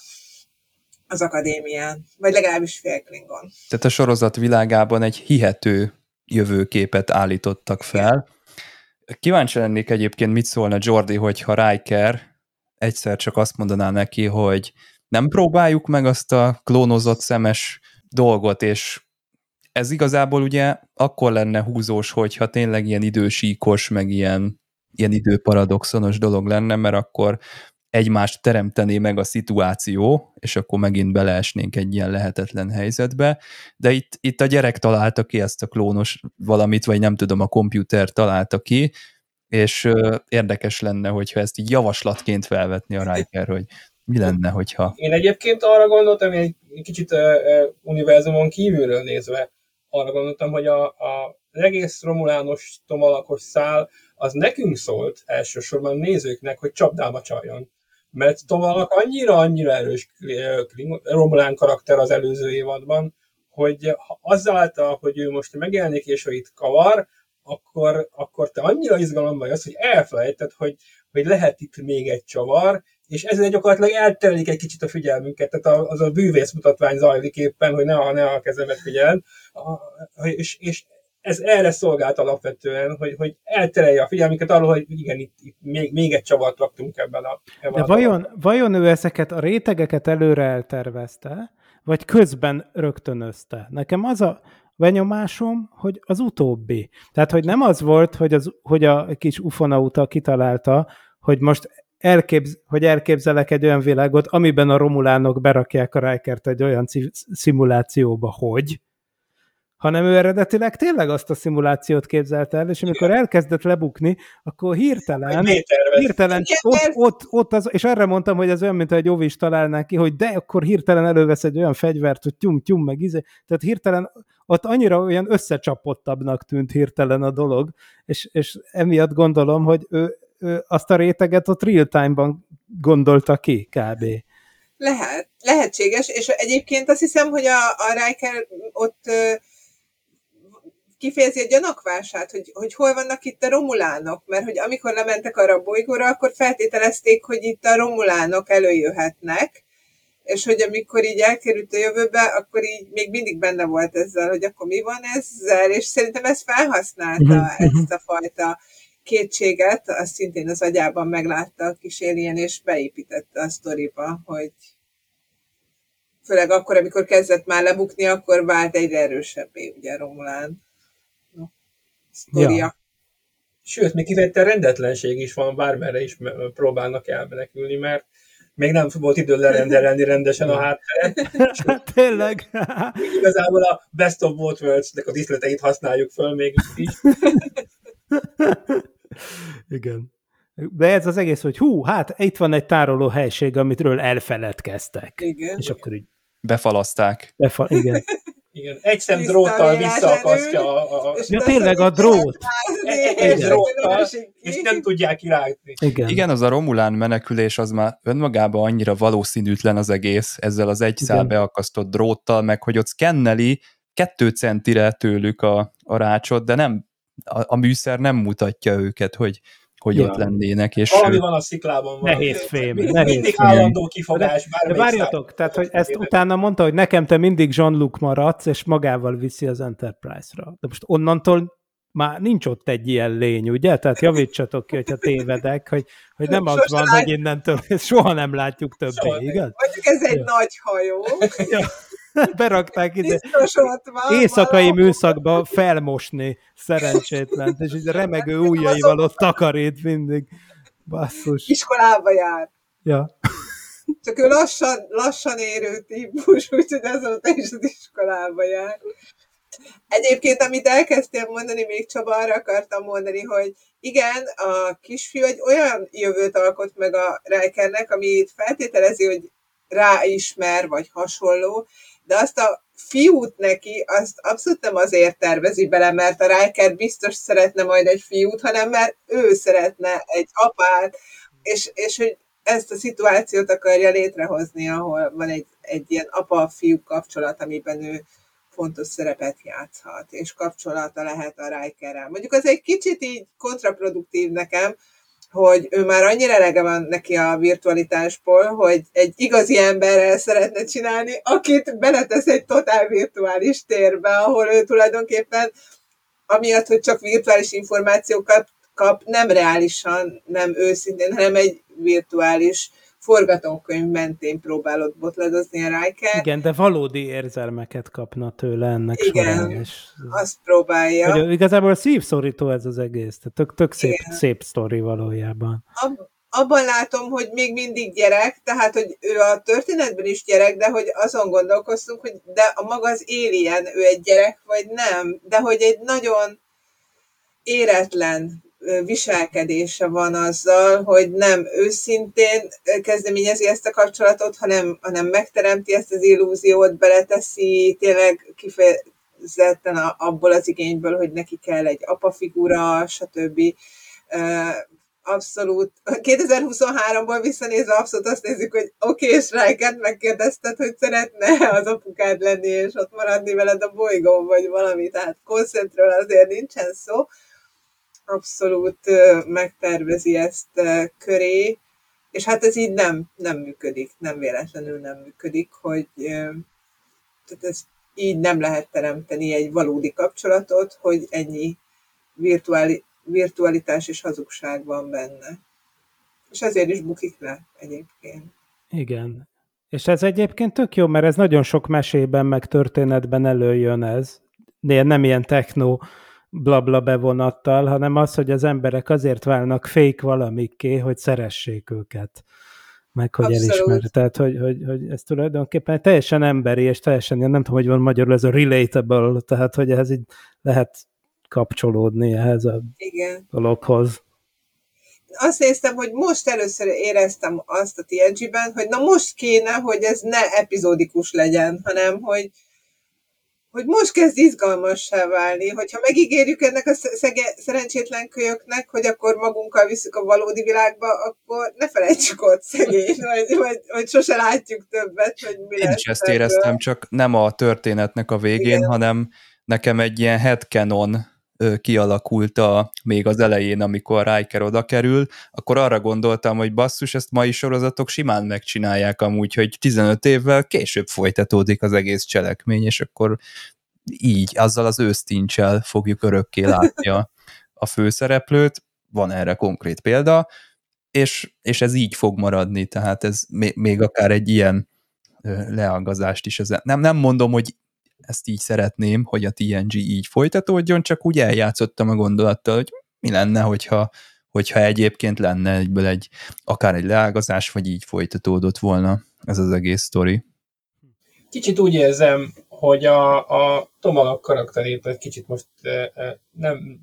az akadémián, vagy legalábbis fél Klingon. Tehát a sorozat világában egy hihető jövőképet állítottak fel. Kíváncsi lennék egyébként, mit szólna Jordi, hogyha Riker egyszer csak azt mondaná neki, hogy nem próbáljuk meg azt a klónozott szemes dolgot, és ez igazából ugye akkor lenne húzós, hogyha tényleg ilyen idősíkos, meg ilyen, ilyen időparadoxonos dolog lenne, mert akkor egymást teremtené meg a szituáció, és akkor megint beleesnénk egy ilyen lehetetlen helyzetbe, de itt, itt a gyerek találta ki ezt a klónos valamit, vagy nem tudom, a komputer találta ki, és ö, érdekes lenne, hogyha ezt így javaslatként felvetni a Riker, hogy mi lenne, hogyha... Én egyébként arra gondoltam, egy kicsit uh, uh, univerzumon kívülről nézve, arra gondoltam, hogy a, a egész romulános tomalakos szál az nekünk szólt elsősorban nézőknek, hogy csapdába csaljon mert Tomalnak annyira-annyira erős Romulán karakter az előző évadban, hogy azáltal, hogy ő most megjelenik és hogy itt kavar, akkor, akkor te annyira izgalomban jössz, hogy elfelejted, hogy, hogy lehet itt még egy csavar, és ezzel gyakorlatilag elterelik egy kicsit a figyelmünket, tehát az a bűvész mutatvány zajlik éppen, hogy ne a, ne a kezemet figyeld, és, és ez erre szolgált alapvetően, hogy, hogy elterelje a figyelmünket arról, hogy igen, itt, itt még, még egy csavart raktunk ebben a ebben De a vajon, vajon ő ezeket a rétegeket előre eltervezte, vagy közben rögtönözte? Nekem az a benyomásom, hogy az utóbbi. Tehát, hogy nem az volt, hogy, az, hogy a kis ufonauta kitalálta, hogy most elképz, hogy elképzelek egy olyan világot, amiben a romulánok berakják a Rikert egy olyan szimulációba, hogy, hanem ő eredetileg tényleg azt a szimulációt képzelte el, és amikor elkezdett lebukni, akkor hirtelen, hirtelen ott, ott, ott az, és arra mondtam, hogy ez olyan, mint egy óvis találnák ki, hogy de akkor hirtelen elővesz egy olyan fegyvert, hogy tyum, tyum, meg izé, tehát hirtelen ott annyira olyan összecsapottabbnak tűnt hirtelen a dolog, és, és emiatt gondolom, hogy ő, ő azt a réteget ott real time-ban gondolta ki, kb. Lehet, lehetséges, és egyébként azt hiszem, hogy a, a Riker ott kifejezi a gyanakvását, hogy, hogy hol vannak itt a romulánok, mert hogy amikor lementek arra a bolygóra, akkor feltételezték, hogy itt a romulánok előjöhetnek, és hogy amikor így elkerült a jövőbe, akkor így még mindig benne volt ezzel, hogy akkor mi van ezzel, és szerintem ez felhasználta uh-huh. ezt a fajta kétséget, azt szintén az agyában meglátta a kis alien, és beépítette a sztoriba, hogy főleg akkor, amikor kezdett már lebukni, akkor vált egyre erősebbé, ugye Romulán sztoria. Ja. Sőt, még kifejezetten rendetlenség is van, bármerre is próbálnak elmenekülni, mert még nem volt idő lerendelni rendesen a hátteret. Tényleg. Igazából a Best of Both Worlds-nek a diszleteit használjuk föl még is. Igen. De ez az egész, hogy hú, hát itt van egy tároló helység, amitről elfeledkeztek. Igen. És akkor így befalaszták. Befa- igen. Igen, egy szem dróttal visszaakasztja a... a... Ja, tényleg a drót. Egy dróttal, és nem tudják irányítani. Igen. Igen, az a Romulán menekülés az már önmagában annyira valószínűtlen az egész, ezzel az egy szál beakasztott dróttal, meg hogy ott szkenneli kettő centire tőlük a, a rácsot, de nem, a, a műszer nem mutatja őket, hogy hogy ja. ott lennének. És Valami van a sziklában. Nehéz fém. Mindig, nehéz mindig fém. állandó kifogás. De, de várjatok, tehát hogy ezt utána mondta, hogy nekem te mindig Jean-Luc maradsz, és magával viszi az Enterprise-ra. De most onnantól már nincs ott egy ilyen lény, ugye? Tehát javítsatok ki, hogyha tévedek, hogy, hogy nem az van, lát... hogy innentől soha nem látjuk többé, soha igaz? Mondjuk ez egy ja. nagy hajó. Ja. berakták ide éjszakai műszakba felmosni szerencsétlen, és így remegő ujjaival ott takarít mindig. Basszus. Iskolába jár. Ja. Csak ő lassan, lassan érő típus, úgyhogy azóta is az iskolába jár. Egyébként, amit elkezdtél mondani, még Csaba arra akartam mondani, hogy igen, a kisfiú egy olyan jövőt alkot meg a Rikernek, ami feltételezi, hogy ráismer, vagy hasonló, de azt a fiút neki, azt abszolút nem azért tervezi bele, mert a Riker biztos szeretne majd egy fiút, hanem mert ő szeretne egy apát, és, és hogy ezt a szituációt akarja létrehozni, ahol van egy, egy ilyen apa-fiú kapcsolat, amiben ő fontos szerepet játszhat, és kapcsolata lehet a Rikerrel. Mondjuk az egy kicsit így kontraproduktív nekem, hogy ő már annyira elege van neki a virtualitásból, hogy egy igazi emberrel szeretne csinálni, akit beletesz egy totál virtuális térbe, ahol ő tulajdonképpen amiatt, hogy csak virtuális információkat kap, nem reálisan, nem őszintén, hanem egy virtuális forgatókönyv mentén próbálod botladozni a Riker. Igen, de valódi érzelmeket kapna tőle ennek Igen, során. És azt próbálja. Hogy igazából szívszorító ez az egész, tehát tök, tök szép, szép sztori valójában. Ab, abban látom, hogy még mindig gyerek, tehát, hogy ő a történetben is gyerek, de hogy azon gondolkoztunk, hogy de a maga az Alien, ő egy gyerek, vagy nem, de hogy egy nagyon éretlen viselkedése van azzal, hogy nem őszintén kezdeményezi ezt a kapcsolatot, hanem, hanem megteremti ezt az illúziót, beleteszi tényleg kifejezetten abból az igényből, hogy neki kell egy apafigura, stb. Abszolút. 2023-ból visszanézve abszolút azt nézzük, hogy oké, okay, és Rijkert megkérdezted, hogy szeretne az apukád lenni, és ott maradni veled a bolygón, vagy valami. Tehát konszentről azért nincsen szó abszolút megtervezi ezt köré, és hát ez így nem, nem működik, nem véletlenül nem működik, hogy tehát ez így nem lehet teremteni egy valódi kapcsolatot, hogy ennyi virtuális, virtualitás és hazugság van benne. És ezért is bukik le egyébként. Igen. És ez egyébként tök jó, mert ez nagyon sok mesében, meg történetben előjön ez. De nem ilyen techno blabla bevonattal, hanem az, hogy az emberek azért válnak fake valamikké, hogy szeressék őket meg hogy Abszolút. elismer. Tehát, hogy, hogy, hogy ez tulajdonképpen teljesen emberi, és teljesen, nem tudom, hogy van magyarul ez a relatable, tehát, hogy ehhez így lehet kapcsolódni ehhez a Igen. dologhoz. Azt néztem, hogy most először éreztem azt a TNG-ben, hogy na most kéne, hogy ez ne epizódikus legyen, hanem hogy, hogy most kezd izgalmassá válni, hogyha megígérjük ennek a szege, szerencsétlen kölyöknek, hogy akkor magunkkal visszük a valódi világba, akkor ne felejtsük ott szegény, vagy, vagy, vagy sose látjuk többet, hogy mi Én lesz is ezt ebből. éreztem, csak nem a történetnek a végén, Igen. hanem nekem egy ilyen headcanon kialakult a, még az elején, amikor Riker oda kerül, akkor arra gondoltam, hogy basszus, ezt mai sorozatok simán megcsinálják amúgy, hogy 15 évvel később folytatódik az egész cselekmény, és akkor így, azzal az ősztincsel fogjuk örökké látni a, a főszereplőt, van erre konkrét példa, és, és ez így fog maradni, tehát ez még, még akár egy ilyen leangazást is. Ez, nem, nem mondom, hogy ezt így szeretném, hogy a TNG így folytatódjon, csak úgy eljátszottam a gondolattal, hogy mi lenne, hogyha, hogyha egyébként lenne egyből egy, akár egy leágazás, vagy így folytatódott volna ez az egész sztori. Kicsit úgy érzem, hogy a, a Tomalak karakterét egy kicsit most nem,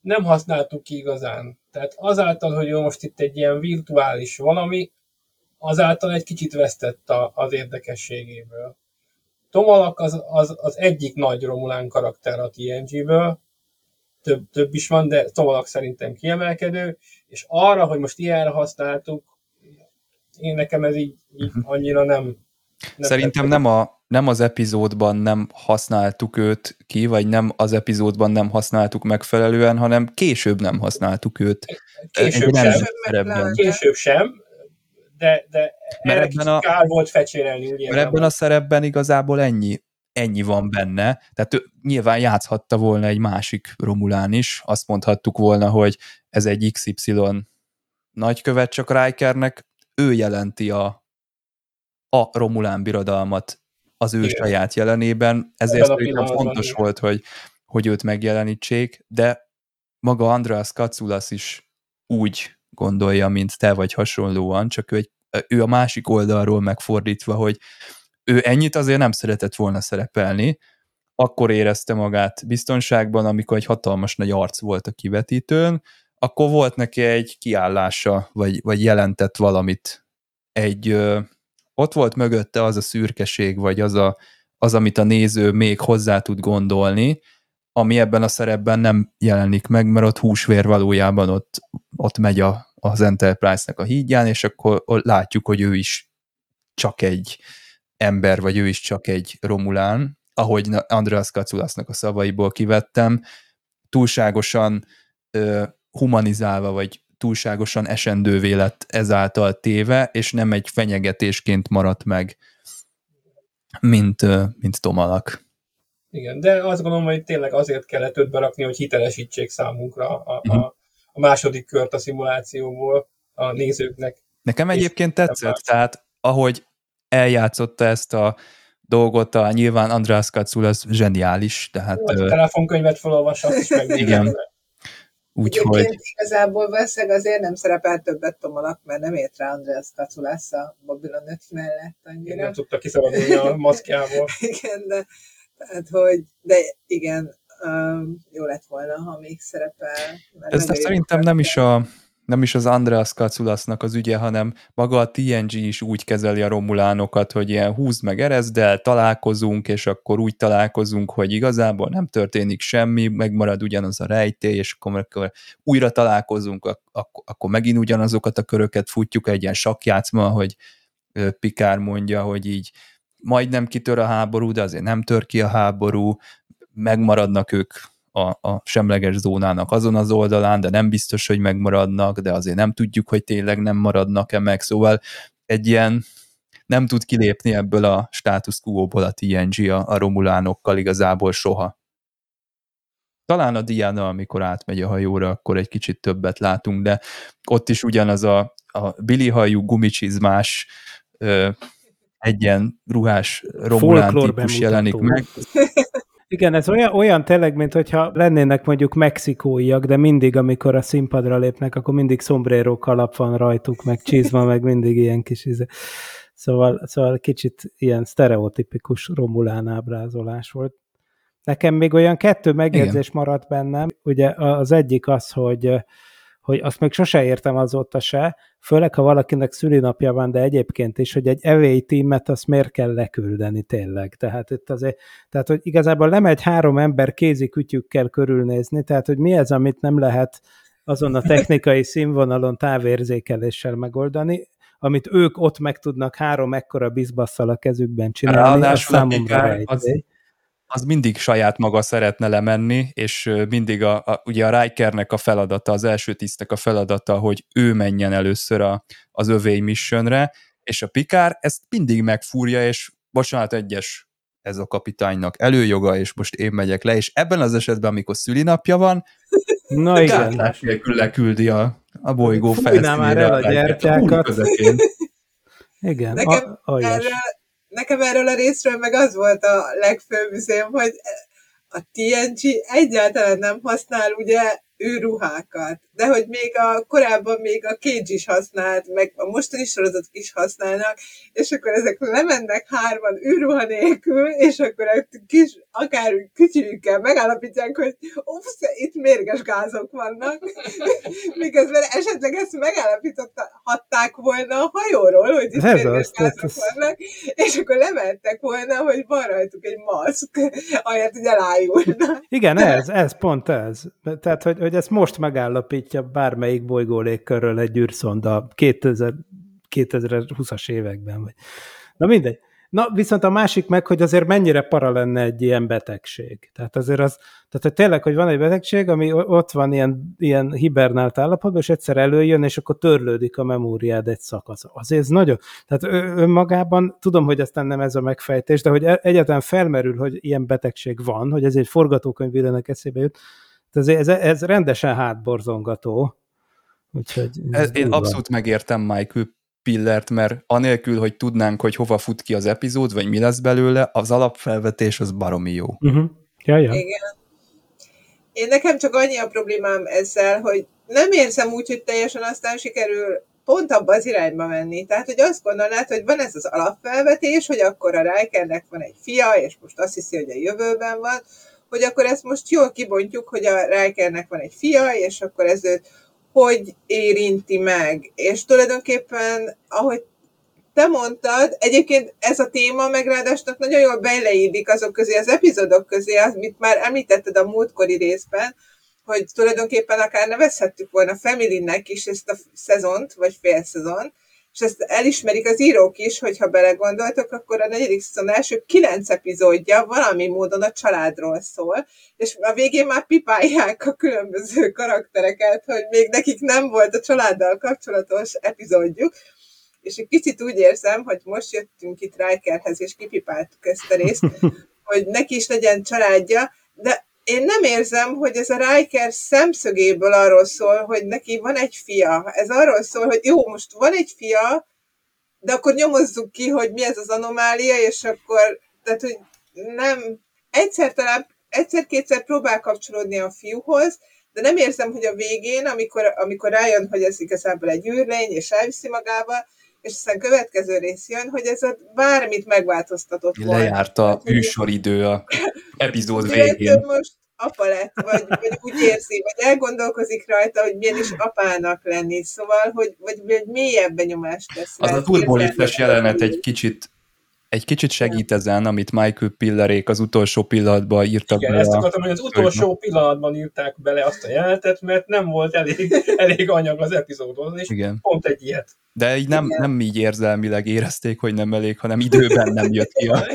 nem használtuk ki igazán. Tehát azáltal, hogy ő most itt egy ilyen virtuális valami, azáltal egy kicsit vesztett a, az érdekességéből. Tomalak az, az, az egyik nagy Romulán karakter a TNG-ből, több, több is van, de Tomalak szerintem kiemelkedő, és arra, hogy most ilyenre használtuk, én nekem ez így, így mhm. annyira nem, nem Szerintem nem, a, nem az epizódban nem használtuk őt ki, vagy nem az epizódban nem használtuk megfelelően, hanem később nem használtuk őt. Később sem, később sem, de, de mert ebben a, kár volt fecsérelni. Ugye, mert ebben a szerepben igazából ennyi, ennyi van benne, tehát ő nyilván játszhatta volna egy másik Romulán is, azt mondhattuk volna, hogy ez egy XY nagykövet, csak Rikernek ő jelenti a, a Romulán birodalmat az ő Igen. saját jelenében, ezért szerintem fontos van, volt, hogy, hogy őt megjelenítsék, de maga András Katsulas is úgy gondolja, mint te vagy hasonlóan, csak ő, egy, ő a másik oldalról megfordítva, hogy ő ennyit azért nem szeretett volna szerepelni, akkor érezte magát biztonságban, amikor egy hatalmas nagy arc volt a kivetítőn, akkor volt neki egy kiállása, vagy, vagy jelentett valamit. Egy, ö, ott volt mögötte az a szürkeség, vagy az a, az, amit a néző még hozzá tud gondolni, ami ebben a szerepben nem jelenik meg, mert ott húsvér valójában ott, ott megy a, az Enterprise-nek a hídján, és akkor látjuk, hogy ő is csak egy ember, vagy ő is csak egy Romulán, ahogy Andreas Kaculasznak a szavaiból kivettem, túlságosan ö, humanizálva, vagy túlságosan esendővé lett ezáltal téve, és nem egy fenyegetésként maradt meg, mint, mint Tomalak. Igen, de azt gondolom, hogy tényleg azért kellett őt berakni, hogy hitelesítsék számunkra a, a, a második kört a szimulációból a nézőknek. Nekem egyébként tetszett, tehát ahogy eljátszotta ezt a dolgot, a, nyilván András Katszul az zseniális. Tehát, Jó, a telefonkönyvet felolvashat, és meg Igen. Úgyhogy... Igazából valószínűleg azért nem szerepel többet Tomolak, mert nem ért rá András Kaculász a Babylon 5 mellett annyira. Nem tudta kiszabadulni a maszkjából. igen, de, tehát, hogy, de igen, um, jó lett volna, ha még szerepel. Ez szerintem nem is a nem is az Andreas Kaculasznak az ügye, hanem maga a TNG is úgy kezeli a romulánokat, hogy ilyen húzd meg erezdel, találkozunk, és akkor úgy találkozunk, hogy igazából nem történik semmi, megmarad ugyanaz a rejtély, és akkor, amikor újra találkozunk, akkor, akkor megint ugyanazokat a köröket futjuk egy ilyen sakjátszma, hogy Pikár mondja, hogy így majdnem kitör a háború, de azért nem tör ki a háború, megmaradnak ők a, a semleges zónának azon az oldalán, de nem biztos, hogy megmaradnak, de azért nem tudjuk, hogy tényleg nem maradnak-e meg, szóval egy ilyen nem tud kilépni ebből a status quo-ból a TNG a, a romulánokkal igazából soha. Talán a Diana, amikor átmegy a hajóra, akkor egy kicsit többet látunk, de ott is ugyanaz a, a Billy hajú gumicsizmás ö, egyen ruhás romulán típus jelenik meg. Igen, ez olyan, olyan tényleg, mint hogyha lennének mondjuk mexikóiak, de mindig, amikor a színpadra lépnek, akkor mindig sombrero kalap van rajtuk, meg csizma, meg mindig ilyen kis izé. Szóval, szóval kicsit ilyen sztereotipikus Romulán ábrázolás volt. Nekem még olyan kettő megjegyzés Igen. maradt bennem. Ugye az egyik az, hogy hogy azt még sose értem azóta se, főleg ha valakinek szülinapja van, de egyébként is, hogy egy EVA tímet azt miért kell leküldeni tényleg. Tehát itt azért, tehát hogy igazából nem egy három ember kézi kütyükkel körülnézni, tehát hogy mi ez, amit nem lehet azon a technikai színvonalon távérzékeléssel megoldani, amit ők ott meg tudnak három ekkora bizbasszal a kezükben csinálni, Ráadásul az számomra az, az mindig saját maga szeretne lemenni, és mindig a, a, ugye a Rikernek a feladata, az első tisztek a feladata, hogy ő menjen először a, az övény missionre, és a Pikár ezt mindig megfúrja, és bocsánat, egyes ez a kapitánynak előjoga, és most én megyek le, és ebben az esetben, amikor szülinapja van, Na igen. nélkül leküldi a, a bolygó felszínére. már el a gyertyákat. Igen, Nekem a, erről, nekem erről a részről meg az volt a legfőbb üzém, hogy a TNG egyáltalán nem használ ugye űrruhákat. De hogy még a korábban még a Cage is használt, meg a mostani sorozatok is használnak, és akkor ezek lemennek hárman űrruha nélkül, és akkor a kis, akár kütyűkkel megállapítják, hogy ups, itt mérges gázok vannak, miközben esetleg ezt megállapították volna a hajóról, hogy itt mérges az, gázok ez vannak, és akkor lementek volna, hogy van rajtuk egy maszk, ahelyett, hogy elájulna. Igen, ez, ez, pont ez. Tehát, hogy, hogy ezt most megállapítja bármelyik bolygó légkörről egy űrszonda 2000, 2020-as években. Vagy. Na mindegy. Na, viszont a másik meg, hogy azért mennyire para lenne egy ilyen betegség. Tehát azért az, tehát hogy tényleg, hogy van egy betegség, ami ott van ilyen, ilyen hibernált állapotban, és egyszer előjön, és akkor törlődik a memóriád egy szakasz. Azért ez nagyon, tehát önmagában, tudom, hogy aztán nem ez a megfejtés, de hogy e- egyáltalán felmerül, hogy ilyen betegség van, hogy ez egy forgatókönyvírónak eszébe jut, ez, ez, ez rendesen hátborzongató. Úgyhogy ez én abszolút megértem Michael Pillert, mert anélkül, hogy tudnánk, hogy hova fut ki az epizód, vagy mi lesz belőle, az alapfelvetés az baromi jó. Uh-huh. Ja, ja. Igen. Én nekem csak annyi a problémám ezzel, hogy nem érzem úgy, hogy teljesen aztán sikerül pont abba az irányba menni. Tehát, hogy azt gondolnád, hogy van ez az alapfelvetés, hogy akkor a Rikernek van egy fia, és most azt hiszi, hogy a jövőben van, hogy akkor ezt most jól kibontjuk, hogy a Rikernek van egy fia, és akkor ez őt hogy érinti meg. És tulajdonképpen, ahogy te mondtad, egyébként ez a téma meg nagyon jól beleillik azok közé, az epizódok közé, amit már említetted a múltkori részben, hogy tulajdonképpen akár nevezhettük volna Family-nek is ezt a szezont, vagy fél szezon, és ezt elismerik az írók is, hogyha belegondoltok, akkor a negyedik szezon első kilenc epizódja valami módon a családról szól, és a végén már pipálják a különböző karaktereket, hogy még nekik nem volt a családdal kapcsolatos epizódjuk, és egy kicsit úgy érzem, hogy most jöttünk itt Rikerhez, és kipipáltuk ezt a részt, hogy neki is legyen családja, de én nem érzem, hogy ez a Riker szemszögéből arról szól, hogy neki van egy fia. Ez arról szól, hogy jó, most van egy fia, de akkor nyomozzuk ki, hogy mi ez az anomália, és akkor, tehát, hogy nem, egyszer talán, egyszer-kétszer próbál kapcsolódni a fiúhoz, de nem érzem, hogy a végén, amikor, amikor rájön, hogy ez igazából egy űrlény, és elviszi magával, és aztán következő rész jön, hogy ez a bármit megváltoztatott volna. Lejárt a műsoridő a epizód végén. most apa lett, vagy, vagy úgy érzi, vagy elgondolkozik rajta, hogy milyen is apának lenni, szóval, hogy vagy, vagy mélyebb benyomást tesz. Az a turboliftes jelenet egy kicsit egy kicsit segít ezen, amit Michael Pillerék az utolsó pillanatban írtak Igen, bele. ezt akartam, hogy az utolsó pillanatban írták bele azt a jelenetet, mert nem volt elég, elég anyag az epizódhoz, és Igen. pont egy ilyet. De így nem, nem így érzelmileg érezték, hogy nem elég, hanem időben nem jött ki a...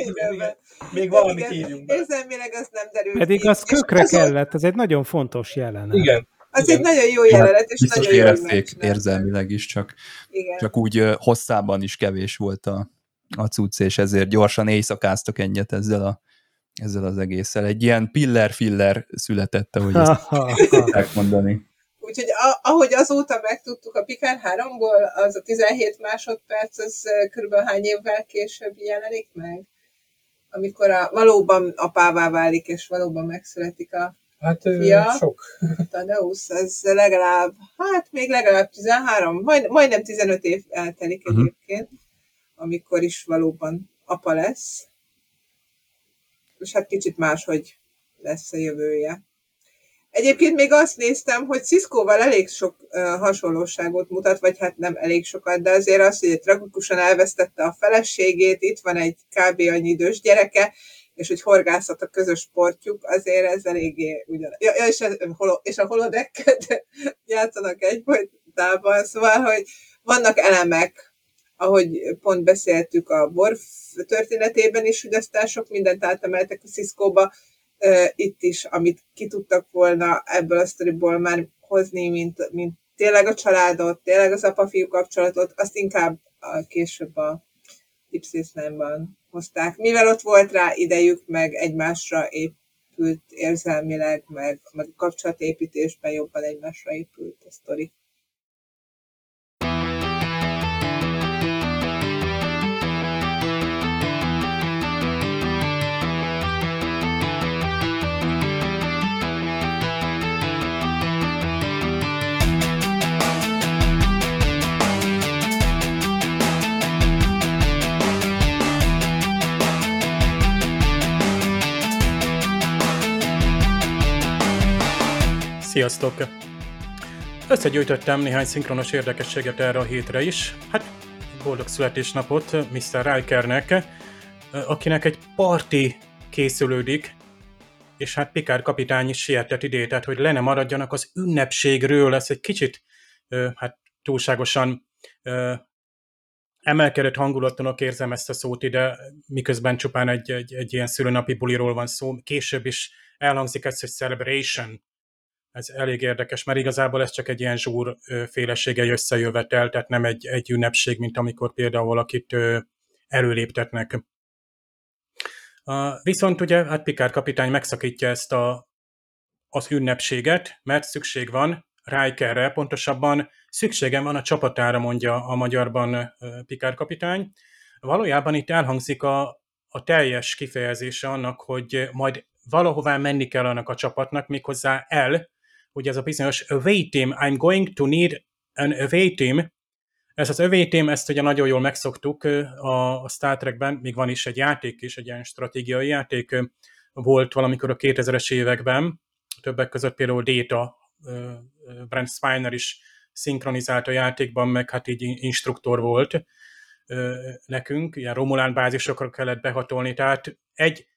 Még valamit írjunk be. Érzelmileg az nem derül Pedig az kökre az kellett, ez egy nagyon fontos jelenet. Igen. Az Igen. egy nagyon jó jelenet, és Biztos nagyon érezték érzelmileg is, csak, Igen. csak úgy hosszában is kevés volt a, a cucc, és ezért gyorsan éjszakáztak ennyit ezzel a ezzel az egésszel. Egy ilyen piller-filler született, ahogy ezt mondani. Úgyhogy ahogy azóta megtudtuk a Pikár 3-ból, az a 17 másodperc, az körülbelül hány évvel később jelenik meg? Amikor a, valóban apává válik, és valóban megszületik a Hát fia. sok. Tadeusz, ez legalább, hát még legalább 13, majd, majdnem 15 év eltelik uh-huh. egyébként amikor is valóban apa lesz. És hát kicsit máshogy lesz a jövője. Egyébként még azt néztem, hogy Cisco-val elég sok hasonlóságot mutat, vagy hát nem elég sokat, de azért az, hogy tragikusan elvesztette a feleségét, itt van egy kb. annyi idős gyereke, és hogy horgászat a közös sportjuk, azért ez eléggé ugyan. Ja, és, ez, és a holodekket játszanak egyfolytában, szóval, hogy vannak elemek, ahogy pont beszéltük a Borf történetében is, hogy aztán sok mindent átemeltek a Cisco-ba, itt is, amit ki tudtak volna ebből a sztoriból már hozni, mint, mint tényleg a családot, tényleg az apa-fiú kapcsolatot, azt inkább a, később a Deep Space hozták. Mivel ott volt rá idejük, meg egymásra épült érzelmileg, meg, meg kapcsolatépítésben jobban egymásra épült a sztori. Sziasztok! Összegyűjtöttem néhány szinkronos érdekességet erre a hétre is. Hát, boldog születésnapot Mr. Rikernek, akinek egy parti készülődik, és hát Pikár kapitány is sietett ide, tehát hogy le ne maradjanak az ünnepségről, ez egy kicsit hát túlságosan emelkedett hangulatlanok érzem ezt a szót ide, miközben csupán egy, egy, egy ilyen szülőnapi buliról van szó. Később is elhangzik ez, hogy celebration, ez elég érdekes, mert igazából ez csak egy ilyen zsúr félesége összejövetel, tehát nem egy, egy ünnepség, mint amikor például valakit előléptetnek. Viszont ugye hát Pikár kapitány megszakítja ezt a, az ünnepséget, mert szükség van Rikerre, pontosabban szükségem van a csapatára, mondja a magyarban Pikár kapitány. Valójában itt elhangzik a, a teljes kifejezése annak, hogy majd valahová menni kell annak a csapatnak, méghozzá el, hogy ez a bizonyos away team, I'm going to need an away team, ez az away team, ezt ugye nagyon jól megszoktuk a, Star Trekben, még van is egy játék is, egy ilyen stratégiai játék volt valamikor a 2000-es években, többek között például Data, Brent Spiner is szinkronizált a játékban, meg hát így instruktor volt. nekünk, ilyen Romulán bázisokra kellett behatolni, tehát egy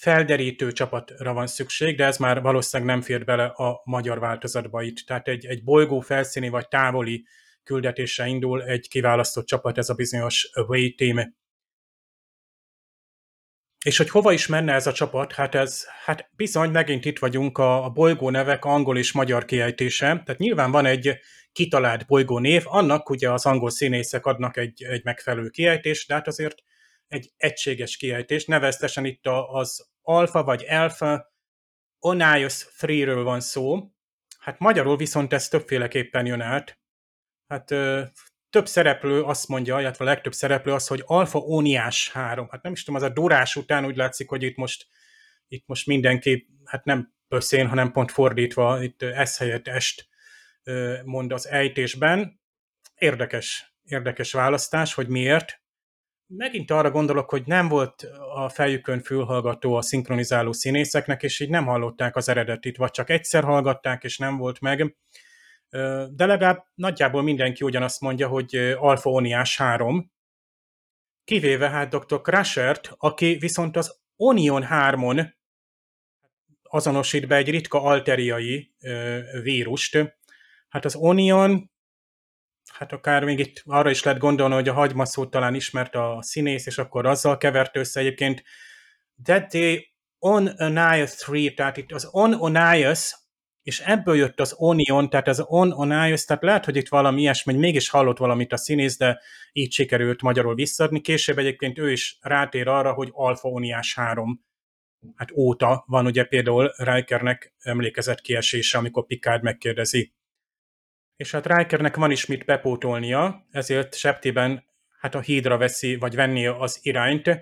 felderítő csapatra van szükség, de ez már valószínűleg nem fér bele a magyar változatba itt. Tehát egy, egy bolygó felszíni vagy távoli küldetésre indul egy kiválasztott csapat, ez a bizonyos away team. És hogy hova is menne ez a csapat, hát ez, hát bizony megint itt vagyunk a, a bolygó nevek angol és magyar kiejtése, tehát nyilván van egy kitalált bolygó név, annak ugye az angol színészek adnak egy, egy megfelelő kiejtést, de hát azért egy egységes kiejtés, neveztesen itt az alfa vagy alfa Onias 3-ről van szó, hát magyarul viszont ez többféleképpen jön át. Hát ö, több szereplő azt mondja, illetve a legtöbb szereplő az, hogy alfa óniás 3. Hát nem is tudom, az a durás után úgy látszik, hogy itt most, itt most mindenki, hát nem pöszén, hanem pont fordítva, itt ez helyett est mond az ejtésben. Érdekes, érdekes választás, hogy miért megint arra gondolok, hogy nem volt a fejükön fülhallgató a szinkronizáló színészeknek, és így nem hallották az eredetit, vagy csak egyszer hallgatták, és nem volt meg. De legalább nagyjából mindenki ugyanazt mondja, hogy Alfa Oniás 3, kivéve hát dr. Crashert, aki viszont az Onion 3-on azonosít be egy ritka alteriai vírust. Hát az Onion hát akár még itt arra is lehet gondolni, hogy a hagymaszót talán ismert a színész, és akkor azzal kevert össze egyébként. That day on Onias 3, tehát itt az on Onias, és ebből jött az Onion, tehát az on Onias, tehát lehet, hogy itt valami ilyesmi, mégis hallott valamit a színész, de így sikerült magyarul visszadni. Később egyébként ő is rátér arra, hogy Alfa Oniás 3 hát óta van ugye például Rikernek emlékezett kiesése, amikor Picard megkérdezi és hát Rikernek van is mit bepótolnia, ezért septében hát a hídra veszi, vagy venni az irányt,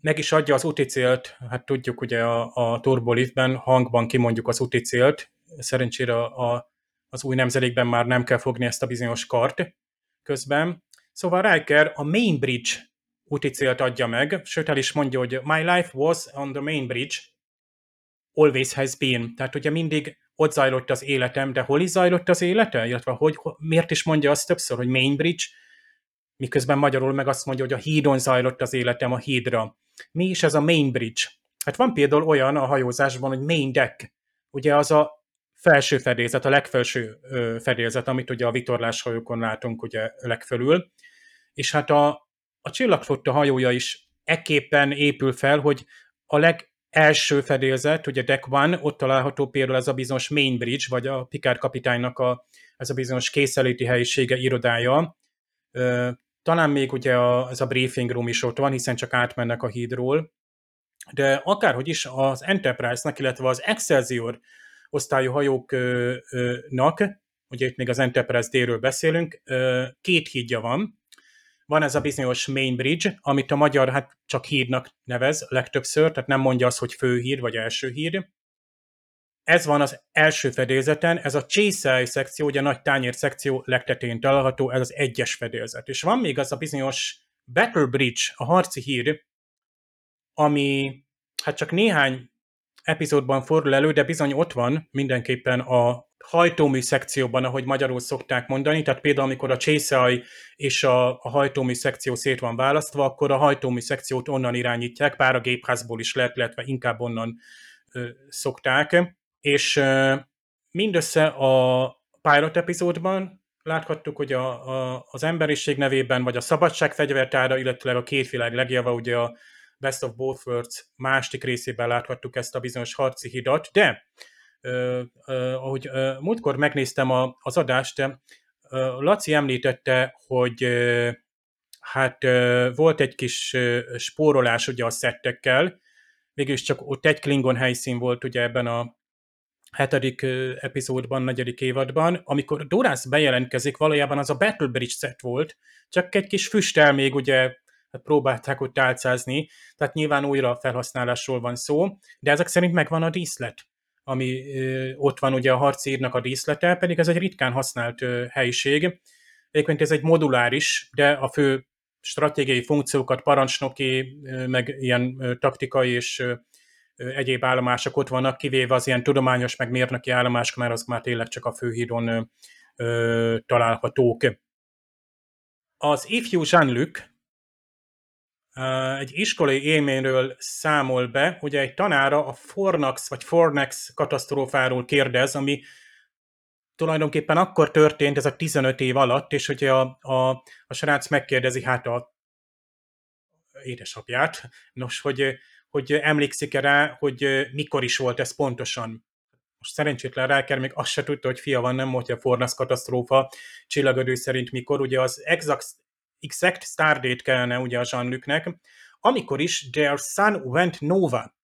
meg is adja az úti célt, hát tudjuk ugye a, a turboliftben hangban kimondjuk az úti célt, szerencsére a, az új nemzedékben már nem kell fogni ezt a bizonyos kart közben. Szóval Riker a Main Bridge úti célt adja meg, sőt el is mondja, hogy my life was on the main bridge, always has been. Tehát ugye mindig ott zajlott az életem, de hol is zajlott az élete? Illetve hogy, miért is mondja azt többször, hogy Mainbridge, miközben magyarul meg azt mondja, hogy a hídon zajlott az életem a hídra. Mi is ez a Mainbridge? Hát van például olyan a hajózásban, hogy main deck, ugye az a felső fedélzet, a legfelső fedélzet, amit ugye a vitorláshajókon látunk ugye legfölül, és hát a, a csillagflotta hajója is ekképpen épül fel, hogy a leg első fedélzet, ugye Deck One, ott található például ez a bizonyos Main Bridge, vagy a Picard kapitánynak a, ez a bizonyos készeléti helyisége, irodája. Talán még ugye a, ez a briefing room is ott van, hiszen csak átmennek a hídról. De akárhogy is az Enterprise-nak, illetve az Excelsior osztályú hajóknak, ugye itt még az Enterprise D-ről beszélünk, két hídja van, van ez a bizonyos main bridge, amit a magyar hát csak hídnak nevez legtöbbször, tehát nem mondja azt, hogy főhíd vagy első híd. Ez van az első fedélzeten, ez a Chase szekció, ugye a nagy tányér szekció legtetén található, ez az egyes fedélzet. És van még az a bizonyos Battle Bridge, a harci híd, ami hát csak néhány epizódban fordul elő, de bizony ott van mindenképpen a hajtómű szekcióban, ahogy magyarul szokták mondani, tehát például amikor a csészaj és a, a hajtómű szekció szét van választva, akkor a hajtómű szekciót onnan irányítják, pár a gépházból is lehet, illetve inkább onnan ö, szokták, és ö, mindössze a pilot epizódban láthattuk, hogy a, a, az emberiség nevében, vagy a szabadság fegyvertára, illetve a két világ legjava, ugye a Best of Both Worlds másik részében láthattuk ezt a bizonyos harci hidat, de ahogy múltkor megnéztem a, az adást, Laci említette, hogy hát volt egy kis spórolás ugye a szettekkel, végülis csak ott egy Klingon helyszín volt ugye ebben a hetedik epizódban, negyedik évadban, amikor Dorász bejelentkezik, valójában az a Battle Bridge set volt, csak egy kis füstel még ugye hát próbálták ott álcázni, tehát nyilván újra felhasználásról van szó, de ezek szerint megvan a díszlet, ami ott van ugye a harcírnak a díszlete, pedig ez egy ritkán használt helyiség. Egyébként ez egy moduláris, de a fő stratégiai funkciókat, parancsnoki, meg ilyen taktikai és egyéb állomások ott vannak, kivéve az ilyen tudományos, meg mérnöki állomások, mert azok már tényleg csak a főhídon találhatók. az ifjú Jean-Luc egy iskolai élményről számol be, ugye egy tanára a Fornax vagy Fornex katasztrófáról kérdez, ami tulajdonképpen akkor történt, ez a 15 év alatt, és ugye a, a, a srác megkérdezi hát a édesapját, nos, hogy, hogy emlékszik-e rá, hogy mikor is volt ez pontosan. Most szerencsétlen Riker még azt se tudta, hogy fia van, nem volt a Fornax katasztrófa csillagodő szerint mikor, ugye az exact, exact stardate kellene ugye a jean amikor is their sun went nova,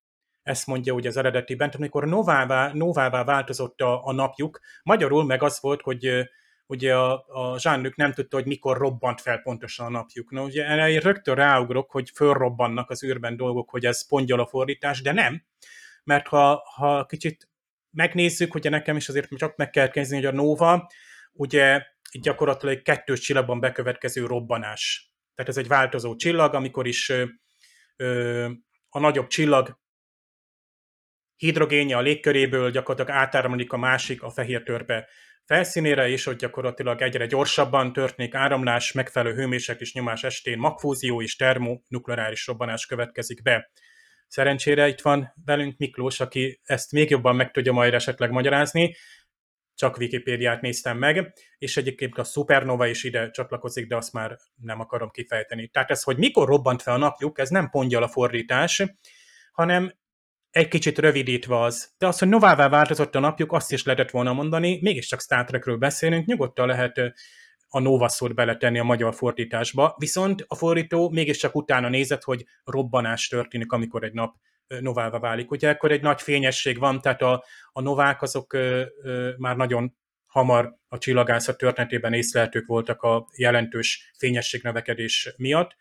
ezt mondja ugye az eredetiben, amikor novává, novává változott a, a napjuk, magyarul meg az volt, hogy ugye a, a jean nem tudta, hogy mikor robbant fel pontosan a napjuk. No, ugye erre rögtön ráugrok, hogy fölrobbannak az űrben dolgok, hogy ez pongyol a fordítás, de nem, mert ha, ha kicsit megnézzük, ugye nekem is azért csak meg kell kezdeni, hogy a Nova, ugye gyakorlatilag egy kettős csillagban bekövetkező robbanás. Tehát ez egy változó csillag, amikor is ö, a nagyobb csillag hidrogénje a légköréből gyakorlatilag átáramlik a másik a fehér törpe felszínére, és ott gyakorlatilag egyre gyorsabban történik áramlás, megfelelő hőmérséklet és nyomás estén magfúzió és termonukleáris robbanás következik be. Szerencsére itt van velünk Miklós, aki ezt még jobban meg tudja majd esetleg magyarázni, csak Wikipédiát néztem meg, és egyébként a Supernova is ide csatlakozik, de azt már nem akarom kifejteni. Tehát ez, hogy mikor robbant fel a napjuk, ez nem pontja a fordítás, hanem egy kicsit rövidítve az. De az, hogy novává változott a napjuk, azt is lehetett volna mondani, mégiscsak Star Trekről beszélünk, nyugodtan lehet a Nova szót beletenni a magyar fordításba, viszont a fordító mégiscsak utána nézett, hogy robbanás történik, amikor egy nap novává válik. Ugye akkor egy nagy fényesség van, tehát a, a novák azok ö, ö, már nagyon hamar a csillagászat történetében észlelhetők voltak a jelentős fényességnövekedés miatt,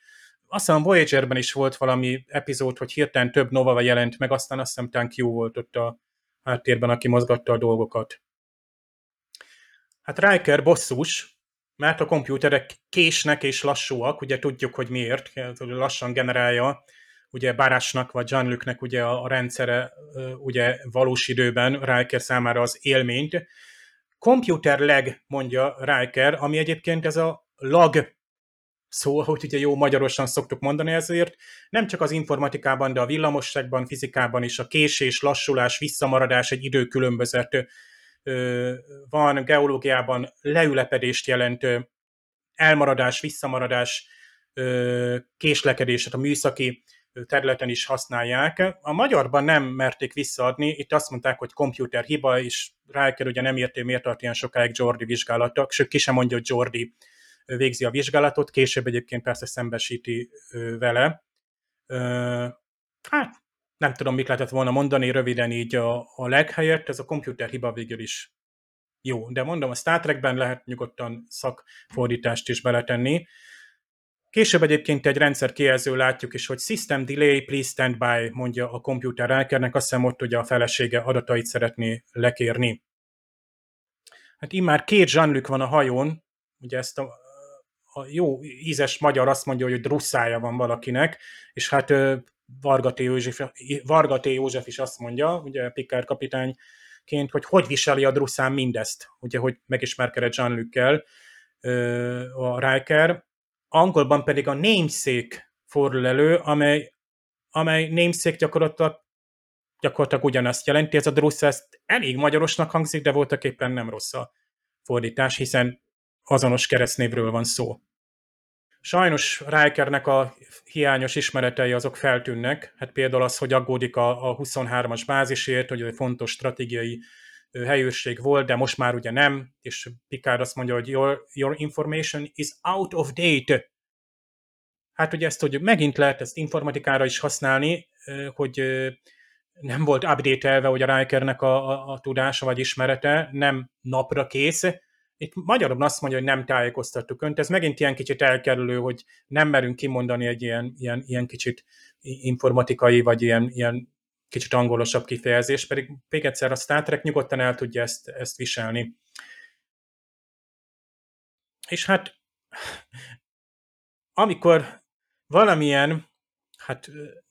azt hiszem Voyager-ben is volt valami epizód, hogy hirtelen több Nova jelent meg, aztán azt hiszem Tank volt ott a háttérben, aki mozgatta a dolgokat. Hát Riker bosszús, mert a kompjúterek késnek és lassúak, ugye tudjuk, hogy miért, lassan generálja ugye Barásnak vagy jean ugye a, a rendszere ugye valós időben Riker számára az élményt. Computer leg, mondja Riker, ami egyébként ez a lag szó, hogy ugye jó magyarosan szoktuk mondani ezért, nem csak az informatikában, de a villamosságban, fizikában is a késés, lassulás, visszamaradás, egy időkülönbözet van, geológiában leülepedést jelent, elmaradás, visszamaradás, késlekedés, tehát a műszaki területen is használják. A magyarban nem merték visszaadni, itt azt mondták, hogy komputer hiba, és Riker ugye nem érté, miért tart ilyen sokáig Jordi vizsgálatok, sőt ki sem mondja, hogy Jordi végzi a vizsgálatot, később egyébként persze szembesíti vele. Hát, nem tudom, mit lehetett volna mondani röviden így a, a leghelyett, ez a komputer hiba végül is jó. De mondom, a Star Trekben lehet nyugodtan szakfordítást is beletenni. Később egyébként egy rendszer kijelző látjuk is, hogy System Delay, Please Stand By, mondja a komputer elkernek, azt hiszem ott ugye a felesége adatait szeretné lekérni. Hát immár két Jean-Luc van a hajón, ugye ezt a a jó ízes magyar azt mondja, hogy drusszája van valakinek, és hát Varga T. József, Varga. József is azt mondja, ugye Pikár kapitányként, hogy hogy viseli a drusszán mindezt, ugye, hogy megismerkedett jean a Riker. Angolban pedig a namesake fordul elő, amely, amely namesake gyakorlatilag gyakorlatilag ugyanazt jelenti, ez a drussz, ezt elég magyarosnak hangzik, de voltak éppen nem rossz a fordítás, hiszen azonos keresztnévről van szó. Sajnos Rikernek a hiányos ismeretei azok feltűnnek, hát például az, hogy aggódik a, a 23-as bázisért, hogy egy fontos stratégiai helyőrség volt, de most már ugye nem, és Picard azt mondja, hogy your, your information is out of date. Hát ugye ezt, hogy megint lehet ezt informatikára is használni, hogy nem volt update-elve, hogy a Rikernek a, a, a tudása vagy ismerete nem napra kész, itt magyarul azt mondja, hogy nem tájékoztattuk önt. Ez megint ilyen kicsit elkerülő, hogy nem merünk kimondani egy ilyen, ilyen, ilyen kicsit informatikai, vagy ilyen, ilyen kicsit angolosabb kifejezés, pedig még egyszer a Star Trek nyugodtan el tudja ezt, ezt viselni. És hát amikor valamilyen hát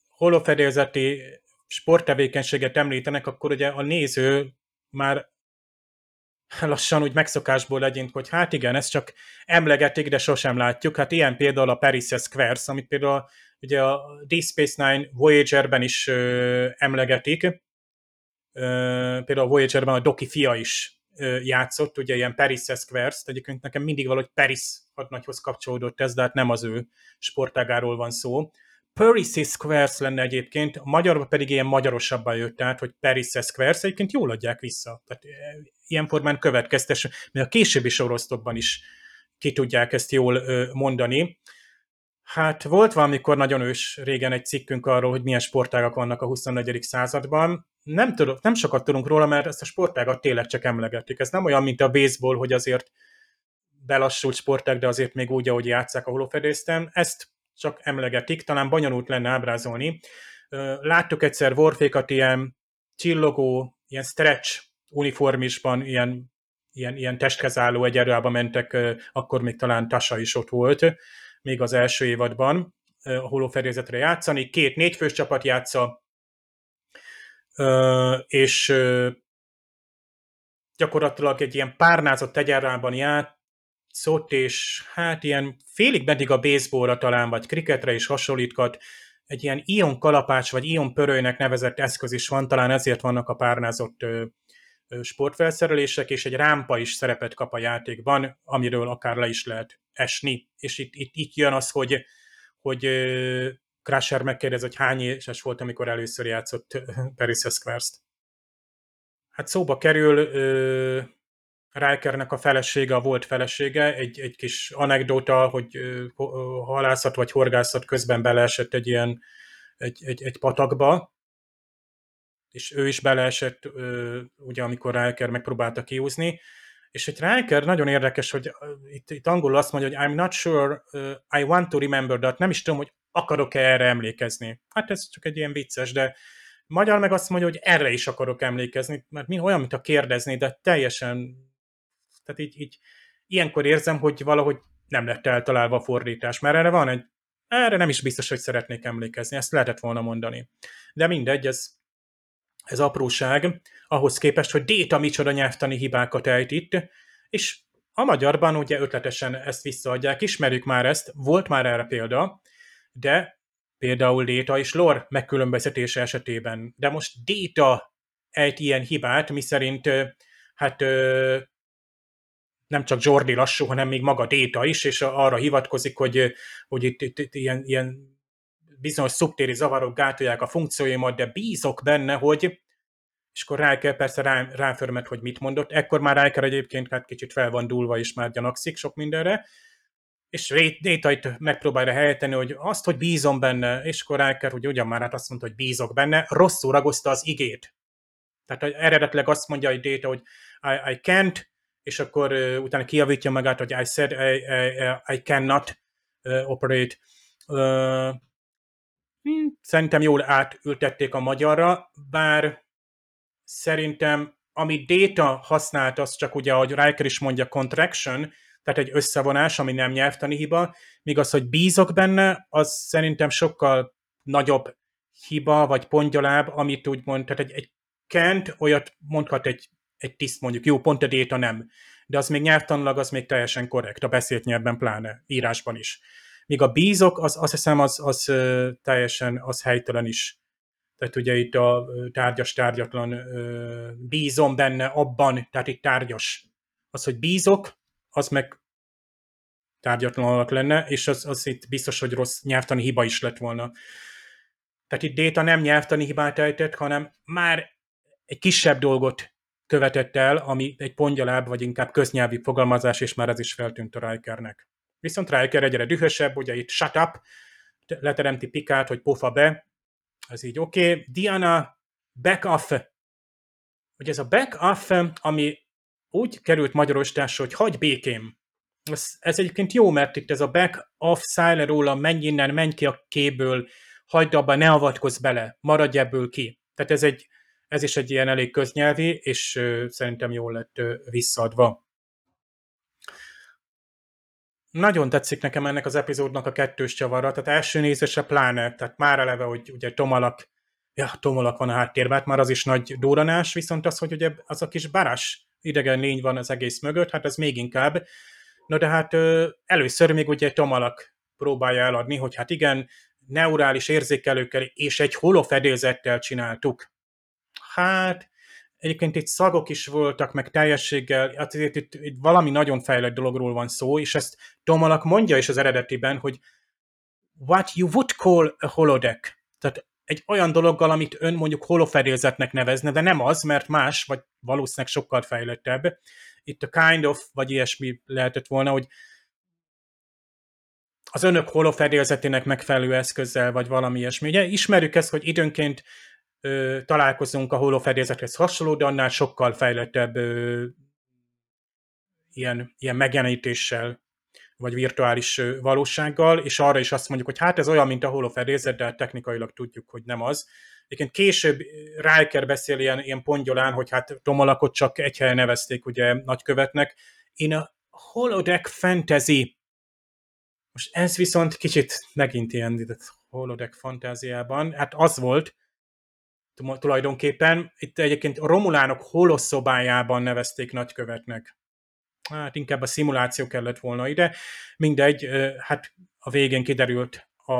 holofedélzeti sporttevékenységet említenek, akkor ugye a néző már lassan úgy megszokásból legyünk, hogy hát igen, ezt csak emlegetik, de sosem látjuk. Hát ilyen például a Paris Squares, amit például ugye a Deep Space Nine Voyager-ben is ö, emlegetik. Ö, például a Voyager-ben a Doki fia is ö, játszott, ugye ilyen Paris Squares, egyébként nekem mindig valahogy Paris hadnagyhoz kapcsolódott ez, de hát nem az ő sportágáról van szó. Paris Squares lenne egyébként, a magyarban pedig ilyen magyarosabban jött át, hogy Paris Squares, egyébként jól adják vissza. Tehát ilyen formán következtes, mert a későbbi sorosztokban is ki tudják ezt jól mondani. Hát volt valamikor nagyon ős régen egy cikkünk arról, hogy milyen sportágak vannak a 24. században. Nem, tudok, nem sokat tudunk róla, mert ezt a sportágat tényleg csak emlegetik. Ez nem olyan, mint a baseball, hogy azért belassult sportág, de azért még úgy, ahogy játszák a holofedésztem. Ezt csak emlegetik, talán bonyolult lenne ábrázolni. Láttuk egyszer Warfékat ilyen csillogó, ilyen stretch uniformisban, ilyen, ilyen, ilyen testhez álló egyenruhába mentek, akkor még talán Tasa is ott volt, még az első évadban a holófedélzetre játszani. Két négyfős csapat játsza, és gyakorlatilag egy ilyen párnázott egyenruhában játszott, és hát ilyen félig meddig a baseballra talán, vagy kriketre is hasonlítkat, egy ilyen ion kalapács, vagy ion pörőnek nevezett eszköz is van, talán ezért vannak a párnázott sportfelszerelések, és egy rámpa is szerepet kap a játékban, amiről akár le is lehet esni. És itt, itt, itt jön az, hogy, hogy Crusher megkérdez, hogy hány éves volt, amikor először játszott Paris Squares-t. Hát szóba kerül Rikernek a felesége, a volt felesége, egy, egy kis anekdota, hogy halászat vagy horgászat közben beleesett egy ilyen egy, egy, egy patakba, és ő is beleesett, ugye amikor Riker megpróbálta kiúzni, és egy Riker nagyon érdekes, hogy itt, itt angolul azt mondja, hogy I'm not sure uh, I want to remember that, nem is tudom, hogy akarok-e erre emlékezni. Hát ez csak egy ilyen vicces, de magyar meg azt mondja, hogy erre is akarok emlékezni, mert mi olyan, mint a kérdezni, de teljesen, tehát így, így ilyenkor érzem, hogy valahogy nem lett eltalálva a fordítás, mert erre van egy, erre nem is biztos, hogy szeretnék emlékezni, ezt lehetett volna mondani. De mindegy, ez ez apróság, ahhoz képest, hogy Déta micsoda nyelvtani hibákat ejt itt, és a magyarban ugye ötletesen ezt visszaadják, ismerjük már ezt, volt már erre példa, de például Déta és Lor megkülönböztetése esetében, de most Déta ejt ilyen hibát, miszerint hát nem csak Jordi lassú, hanem még maga Déta is, és arra hivatkozik, hogy, hogy itt, itt, itt ilyen, ilyen bizonyos szubtéri zavarok gátolják a funkcióimat, de bízok benne, hogy és akkor Riker persze rá, ráförmet, hogy mit mondott. Ekkor már Riker egyébként hát kicsit fel van dúlva, és már gyanakszik sok mindenre. És Détait megpróbálja helyeteni, hogy azt, hogy bízom benne, és akkor Riker, hogy ugyan már hát azt mondta, hogy bízok benne, rosszul ragozta az igét. Tehát eredetileg azt mondja hogy Déta, hogy I, I can't, és akkor uh, utána kiavítja magát, hogy I said I, I, I cannot uh, operate. Uh, Szerintem jól átültették a magyarra, bár szerintem ami Data használt, az csak ugye, ahogy Riker is mondja, contraction, tehát egy összevonás, ami nem nyelvtani hiba, míg az, hogy bízok benne, az szerintem sokkal nagyobb hiba, vagy pontgyaláb, amit úgy mond, tehát egy, egy kent olyat mondhat egy, egy tiszt mondjuk, jó, pont a Data nem, de az még nyelvtanilag az még teljesen korrekt, a beszélt nyelvben pláne, írásban is. Míg a bízok, az, azt hiszem, az, az teljesen az helytelen is. Tehát ugye itt a tárgyas, tárgyatlan bízom benne abban, tehát itt tárgyas. Az, hogy bízok, az meg tárgyatlan lenne, és az, az itt biztos, hogy rossz nyelvtani hiba is lett volna. Tehát itt Déta nem nyelvtani hibát ejtett, hanem már egy kisebb dolgot követett el, ami egy pontgyaláb, vagy inkább köznyelvi fogalmazás, és már ez is feltűnt a Rikernek. Viszont Riker egyre dühösebb, ugye itt shut up, leteremti Pikát, hogy pofa be, ez így oké. Okay. Diana, back off. Ugye ez a back off, ami úgy került magyarostásra, hogy hagy békém. Ez, ez egyébként jó, mert itt ez a back off, szállj le róla, menj innen, menj ki a kéből, hagyd abba, ne avatkozz bele, maradj ebből ki. Tehát ez, egy, ez is egy ilyen elég köznyelvi, és uh, szerintem jól lett uh, visszaadva. Nagyon tetszik nekem ennek az epizódnak a kettős csavara, tehát első nézésre pláne, tehát már eleve, hogy ugye Tomalak, ja, Tomalak van a háttérben, hát már az is nagy duranás, viszont az, hogy ugye az a kis Baras, idegen lény van az egész mögött, hát ez még inkább. Na de hát először még ugye Tomalak próbálja eladni, hogy hát igen, neurális érzékelőkkel és egy holofedélzettel csináltuk. Hát, egyébként itt szagok is voltak, meg teljességgel, hát itt, itt, itt valami nagyon fejlett dologról van szó, és ezt Tomalak mondja is az eredetiben, hogy what you would call a holodeck. Tehát egy olyan dologgal, amit ön mondjuk holofedélzetnek nevezne, de nem az, mert más, vagy valószínűleg sokkal fejlettebb. Itt a kind of, vagy ilyesmi lehetett volna, hogy az önök holofedélzetének megfelelő eszközzel, vagy valami ilyesmi. Ugye ismerjük ezt, hogy időnként ö, találkozunk a holofedélzethez hasonló, de annál sokkal fejlettebb ö, ilyen, ilyen megjelenítéssel, vagy virtuális valósággal, és arra is azt mondjuk, hogy hát ez olyan, mint a holofedélzet, de hát technikailag tudjuk, hogy nem az. Egyébként később Riker beszél ilyen, ilyen pongyolán, hogy hát Tomolakot csak egy helyen nevezték ugye nagykövetnek. Én a holodeck fantasy, most ez viszont kicsit megint ilyen holodeck fantáziában, hát az volt, tulajdonképpen. Itt egyébként a Romulánok holoszobájában nevezték nagykövetnek hát inkább a szimuláció kellett volna ide. Mindegy, hát a végén kiderült a,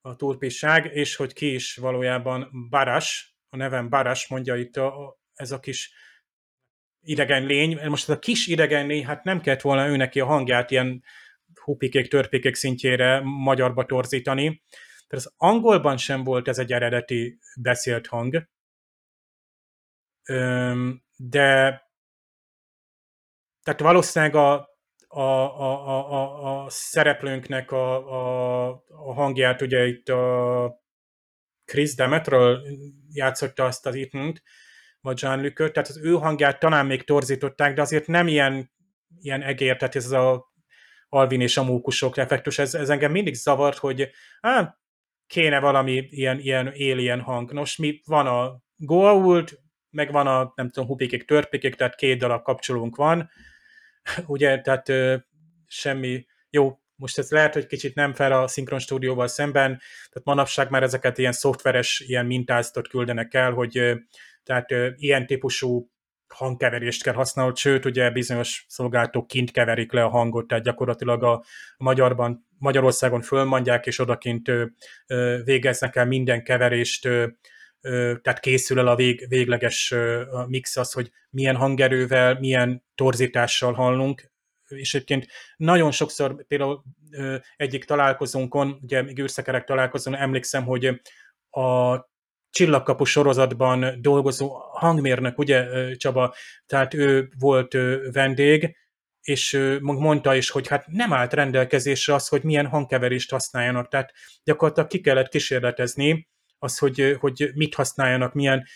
a turpisság, és hogy ki is valójában Baras, a nevem Baras, mondja itt a, a, ez a kis idegen lény. Most ez a kis idegen lény, hát nem kellett volna ő neki a hangját ilyen hupikék, törpikék szintjére magyarba torzítani. Tehát az angolban sem volt ez egy eredeti beszélt hang, de tehát valószínűleg a, a, a, a, a, szereplőnknek a, a, a hangját, ugye itt a Chris Demetről játszotta azt az ethan vagy John Lükört, tehát az ő hangját talán még torzították, de azért nem ilyen, ilyen egér, tehát ez a Alvin és a mókusok effektus, ez, ez engem mindig zavart, hogy á, kéne valami ilyen, ilyen alien hang. Nos, mi van a Goa'uld, meg van a, nem tudom, hupikék, törpikék, tehát két darab kapcsolónk van, ugye, tehát ö, semmi, jó, most ez lehet, hogy kicsit nem fel a szinkron stúdióval szemben, tehát manapság már ezeket ilyen szoftveres, ilyen mintázatot küldenek el, hogy ö, tehát ö, ilyen típusú hangkeverést kell használni, sőt, ugye bizonyos szolgáltatók kint keverik le a hangot, tehát gyakorlatilag a, magyarban, Magyarországon fölmondják, és odakint végeznek el minden keverést, tehát készül el a vég, végleges mix az, hogy milyen hangerővel, milyen torzítással hallunk, és egyébként nagyon sokszor például egyik találkozónkon, ugye még űrszekerek találkozón emlékszem, hogy a Csillagkapu sorozatban dolgozó hangmérnök, ugye Csaba, tehát ő volt vendég, és mondta is, hogy hát nem állt rendelkezésre az, hogy milyen hangkeverést használjanak, tehát gyakorlatilag ki kellett kísérletezni, az, hogy, hogy mit használjanak, milyen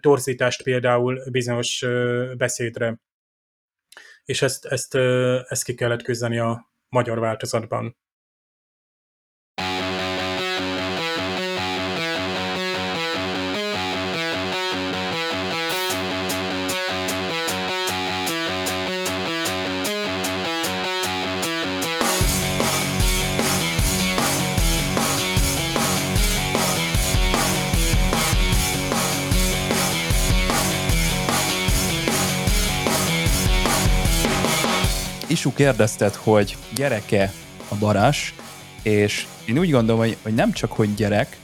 torzítást például bizonyos beszédre. És ezt, ezt, ezt ki kellett küzdeni a magyar változatban. Isu kérdezted, hogy gyereke a barás, és én úgy gondolom, hogy, hogy nem csak, hogy gyerek,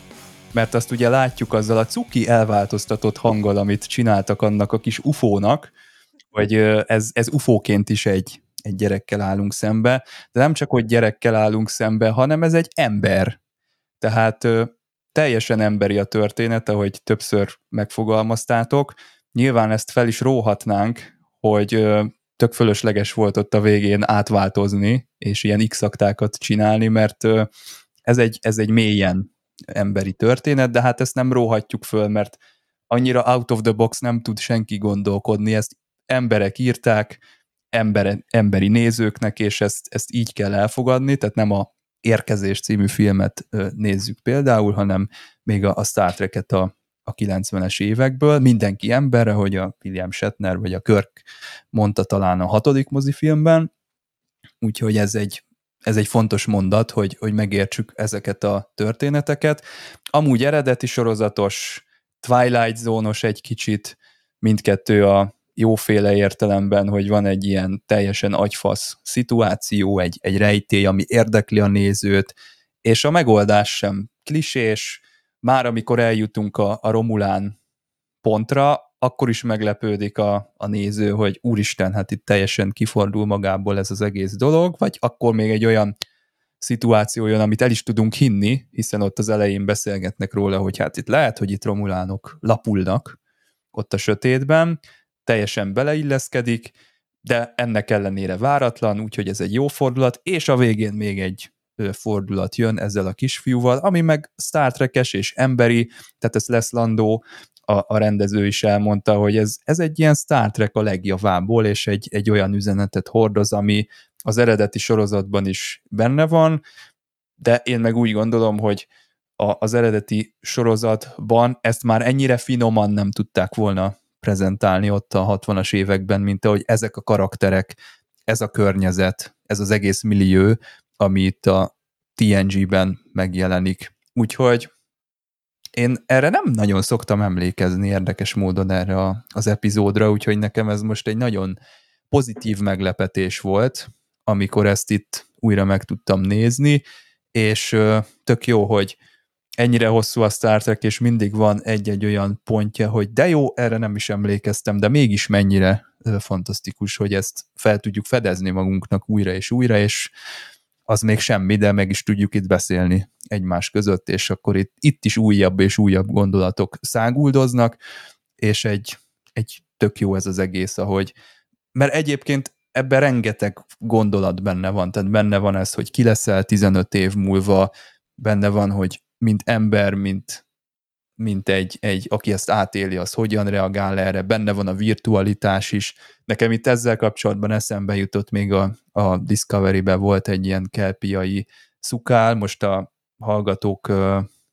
mert azt ugye látjuk azzal a cuki elváltoztatott hanggal, amit csináltak annak a kis ufónak, hogy ez, ez ufóként is egy, egy gyerekkel állunk szembe, de nem csak, hogy gyerekkel állunk szembe, hanem ez egy ember. Tehát teljesen emberi a történet, ahogy többször megfogalmaztátok. Nyilván ezt fel is róhatnánk, hogy tök fölösleges volt ott a végén átváltozni, és ilyen x csinálni, mert ez egy, ez egy mélyen emberi történet, de hát ezt nem róhatjuk föl, mert annyira out of the box nem tud senki gondolkodni, ezt emberek írták, embere, emberi nézőknek, és ezt, ezt így kell elfogadni, tehát nem a Érkezés című filmet nézzük például, hanem még a, a Star Trek-et a, a 90-es évekből, mindenki emberre, hogy a William Shatner vagy a Kirk mondta talán a hatodik mozifilmben, úgyhogy ez egy, ez egy fontos mondat, hogy, hogy megértsük ezeket a történeteket. Amúgy eredeti sorozatos, Twilight Zónos egy kicsit, mindkettő a, jóféle értelemben, hogy van egy ilyen teljesen agyfasz szituáció, egy, egy rejtély, ami érdekli a nézőt, és a megoldás sem klisés, már amikor eljutunk a, a Romulán pontra, akkor is meglepődik a, a néző, hogy úristen, hát itt teljesen kifordul magából ez az egész dolog, vagy akkor még egy olyan szituáció jön, amit el is tudunk hinni, hiszen ott az elején beszélgetnek róla, hogy hát itt lehet, hogy itt romulánok lapulnak ott a sötétben, teljesen beleilleszkedik, de ennek ellenére váratlan, úgyhogy ez egy jó fordulat, és a végén még egy fordulat jön ezzel a kisfiúval, ami meg Star Trek-es és emberi, tehát ez lesz Landó, a, a rendező is elmondta, hogy ez, ez egy ilyen Star Trek a legjavából, és egy, egy olyan üzenetet hordoz, ami az eredeti sorozatban is benne van, de én meg úgy gondolom, hogy a, az eredeti sorozatban ezt már ennyire finoman nem tudták volna prezentálni ott a 60-as években, mint ahogy ezek a karakterek, ez a környezet, ez az egész millió, ami itt a TNG-ben megjelenik. Úgyhogy én erre nem nagyon szoktam emlékezni érdekes módon erre a, az epizódra, úgyhogy nekem ez most egy nagyon pozitív meglepetés volt, amikor ezt itt újra meg tudtam nézni, és tök jó, hogy ennyire hosszú a Star Trek, és mindig van egy-egy olyan pontja, hogy de jó, erre nem is emlékeztem, de mégis mennyire fantasztikus, hogy ezt fel tudjuk fedezni magunknak újra és újra, és az még semmi, de meg is tudjuk itt beszélni egymás között, és akkor itt, itt is újabb és újabb gondolatok száguldoznak, és egy, egy tök jó ez az egész, ahogy, mert egyébként ebben rengeteg gondolat benne van, tehát benne van ez, hogy ki leszel 15 év múlva, benne van, hogy mint ember, mint, mint egy, egy, aki ezt átéli, az hogyan reagál erre, benne van a virtualitás is. Nekem itt ezzel kapcsolatban eszembe jutott még a, a Discovery-be volt egy ilyen kelpiai szukál, most a hallgatók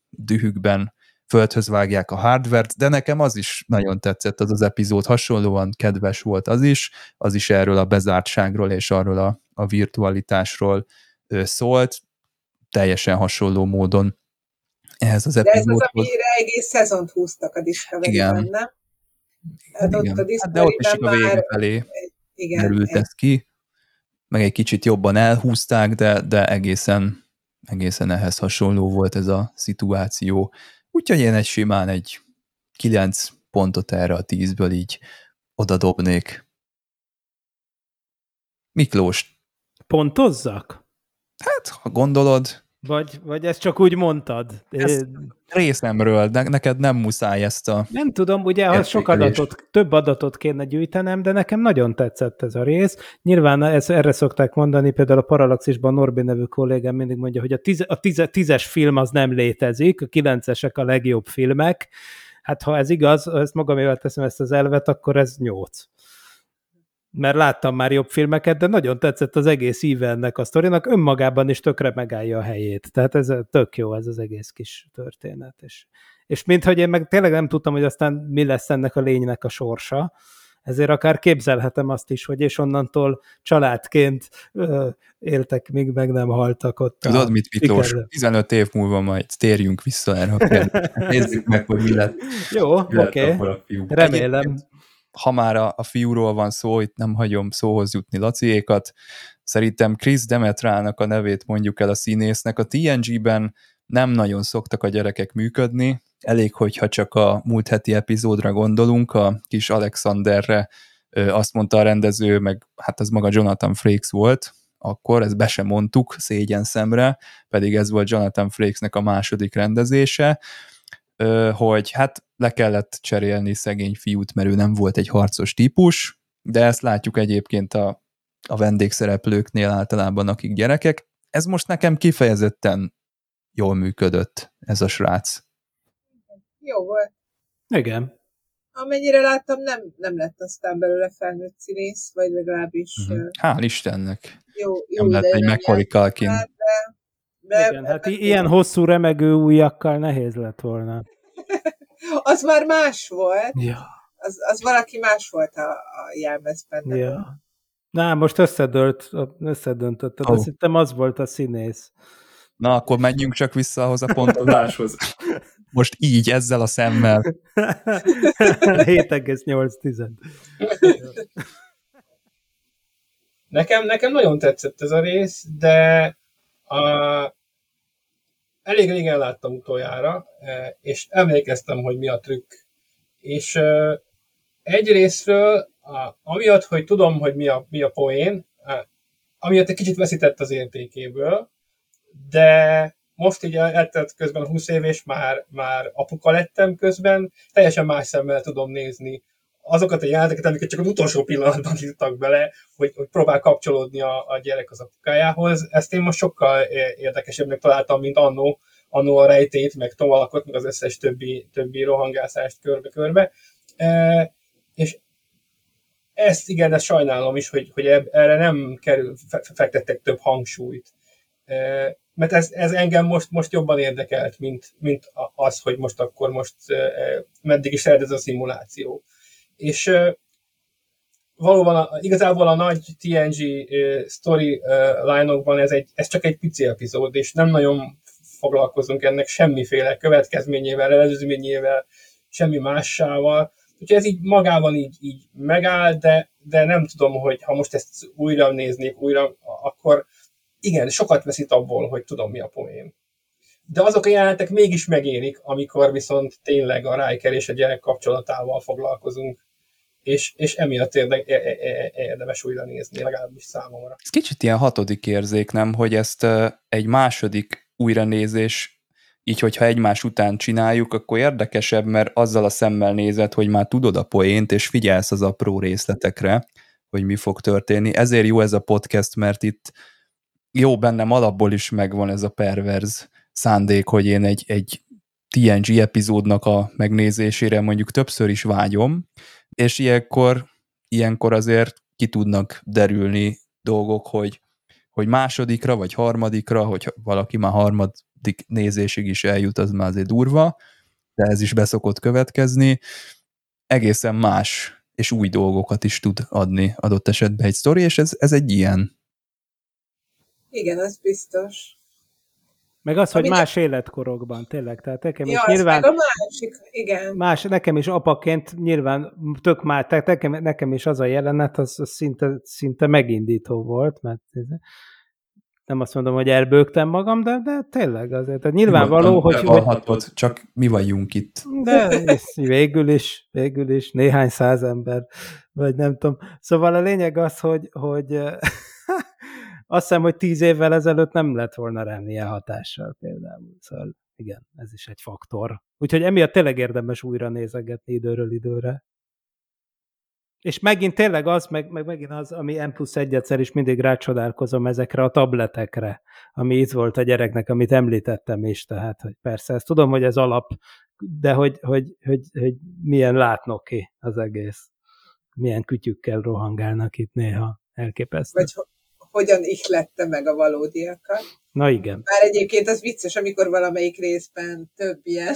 dühükben földhöz vágják a hardvert, de nekem az is nagyon tetszett az az epizód, hasonlóan kedves volt az is, az is erről a bezártságról és arról a, a virtualitásról szólt, teljesen hasonló módon ehhez az epizódhoz. De ez az, amire egész szezont húztak a Discovery-ben, nem? Hát ott a hát de ott is a vége felé igen, merült ez ki, meg egy kicsit jobban elhúzták, de, de egészen, egészen ehhez hasonló volt ez a szituáció. Úgyhogy én egy simán egy 9 pontot erre a 10-ből így oda dobnék. Miklós. Pontozzak? Hát, ha gondolod. Vagy, vagy ezt csak úgy mondtad? Ez részemről, ne, neked nem muszáj ezt a... Nem tudom, ugye ha sok adatot, több adatot kéne gyűjtenem, de nekem nagyon tetszett ez a rész. Nyilván ez, erre szokták mondani, például a Parallaxisban Norbi nevű kollégám mindig mondja, hogy a, tize, a tize, tízes film az nem létezik, a kilencesek a legjobb filmek. Hát ha ez igaz, ezt magamével teszem ezt az elvet, akkor ez nyolc mert láttam már jobb filmeket, de nagyon tetszett az egész íve ennek a sztorinak, önmagában is tökre megállja a helyét. Tehát ez tök jó ez az egész kis történet. És, és minthogy én meg tényleg nem tudtam, hogy aztán mi lesz ennek a lénynek a sorsa, ezért akár képzelhetem azt is, hogy és onnantól családként ö, éltek, míg meg nem haltak ott. Tudod mit, Miklós? 15 év múlva majd térjünk vissza erre Nézzük meg, hogy mi lett. Jó, oké. Okay. Remélem. Egyébként ha már a, a fiúról van szó, itt nem hagyom szóhoz jutni Laciékat, szerintem Chris Demetrának a nevét mondjuk el a színésznek. A TNG-ben nem nagyon szoktak a gyerekek működni, elég, hogyha csak a múlt heti epizódra gondolunk, a kis Alexanderre azt mondta a rendező, meg hát ez maga Jonathan Frakes volt, akkor ezt be sem mondtuk szégyen szemre, pedig ez volt Jonathan Frakesnek a második rendezése, hogy hát le kellett cserélni szegény fiút, mert ő nem volt egy harcos típus, de ezt látjuk egyébként a, a vendégszereplőknél általában, akik gyerekek. Ez most nekem kifejezetten jól működött, ez a srác. Jó volt. Igen. Amennyire láttam, nem, nem lett aztán belőle felnőtt színész, vagy legalábbis... Uh-huh. Hál' Istennek. Jó, jó nem lett egy Macaulay Culkin. De, de, Igen, hát ilyen hosszú remegő ujjakkal nehéz lett volna. az már más volt. Ja. Az, az valaki más volt a, a jelmezben. Ja. Na, most összedölt, összedöntötted. Oh. Azt hittem az volt a színész. Na, akkor menjünk csak vissza ahhoz a pontozáshoz. Most így, ezzel a szemmel. 7,8. Nekem, nekem nagyon tetszett ez a rész, de a, elég régen láttam utoljára, e, és emlékeztem, hogy mi a trükk. És e, egy részről, amiatt, hogy tudom, hogy mi a, mi a poén, e, amiatt egy kicsit veszített az értékéből, de most így eltelt közben 20 év, és már, már apuka lettem közben, teljesen más szemmel tudom nézni azokat a jeleneteket, amiket csak az utolsó pillanatban írtak bele, hogy, hogy próbál kapcsolódni a, a gyerek az apukájához. Ezt én most sokkal érdekesebbnek találtam, mint annó, annó a rejtét, meg tovalakot, meg az összes többi, többi rohangászást körbe-körbe. E, és ezt igen, ezt sajnálom is, hogy, hogy erre nem kerül, fektettek több hangsúlyt. E, mert ez, ez engem most, most jobban érdekelt, mint, mint az, hogy most akkor most e, meddig is ez a szimuláció és valóban a, igazából a nagy TNG uh, story uh, line-okban ez, egy, ez csak egy pici epizód, és nem nagyon foglalkozunk ennek semmiféle következményével, előzményével, semmi mássával. Úgyhogy ez így magában így, így megáll, de, de nem tudom, hogy ha most ezt újra néznék, újra, akkor igen, sokat veszít abból, hogy tudom mi a poén. De azok a jelenetek mégis megérik, amikor viszont tényleg a Riker és a gyerek kapcsolatával foglalkozunk és, és emiatt érde, érdemes újra nézni, legalábbis számomra. Ez kicsit ilyen hatodik érzék, nem, hogy ezt egy második újranézés így, hogyha egymás után csináljuk, akkor érdekesebb, mert azzal a szemmel nézed, hogy már tudod a poént, és figyelsz az apró részletekre, hogy mi fog történni. Ezért jó ez a podcast, mert itt jó, bennem alapból is megvan ez a perverz szándék, hogy én egy, egy TNG epizódnak a megnézésére mondjuk többször is vágyom, és ilyenkor, ilyenkor azért ki tudnak derülni dolgok, hogy, hogy másodikra vagy harmadikra, hogy valaki már harmadik nézésig is eljut, az már azért durva, de ez is beszokott következni, egészen más és új dolgokat is tud adni adott esetben egy sztori, és ez, ez egy ilyen. Igen, az biztos. Meg az, hogy más életkorokban, tényleg. Tehát nekem ja, is nyilván... a másik, igen. Más, nekem is apaként nyilván tök már, tehát nekem, nekem is az a jelenet, az, az szinte, szinte megindító volt, mert nem azt mondom, hogy elbőgtem magam, de, de tényleg azért. Tehát nyilvánvaló, hogy... hogy csak mi vagyunk itt. De végül is, végül is néhány száz ember, vagy nem tudom. Szóval a lényeg az, hogy, hogy azt hiszem, hogy tíz évvel ezelőtt nem lett volna rám ilyen hatással például. Szóval igen, ez is egy faktor. Úgyhogy emiatt tényleg érdemes újra nézegetni időről időre. És megint tényleg az, meg, meg megint az, ami M plusz egyszer is mindig rácsodálkozom ezekre a tabletekre, ami itt volt a gyereknek, amit említettem is, tehát, hogy persze, ezt tudom, hogy ez alap, de hogy, hogy, hogy, hogy milyen látnoki az egész. Milyen kütyükkel rohangálnak itt néha. Elképesztő. Vagy hogyan ihlette meg a valódiakat. Na igen. Már egyébként az vicces, amikor valamelyik részben több ilyen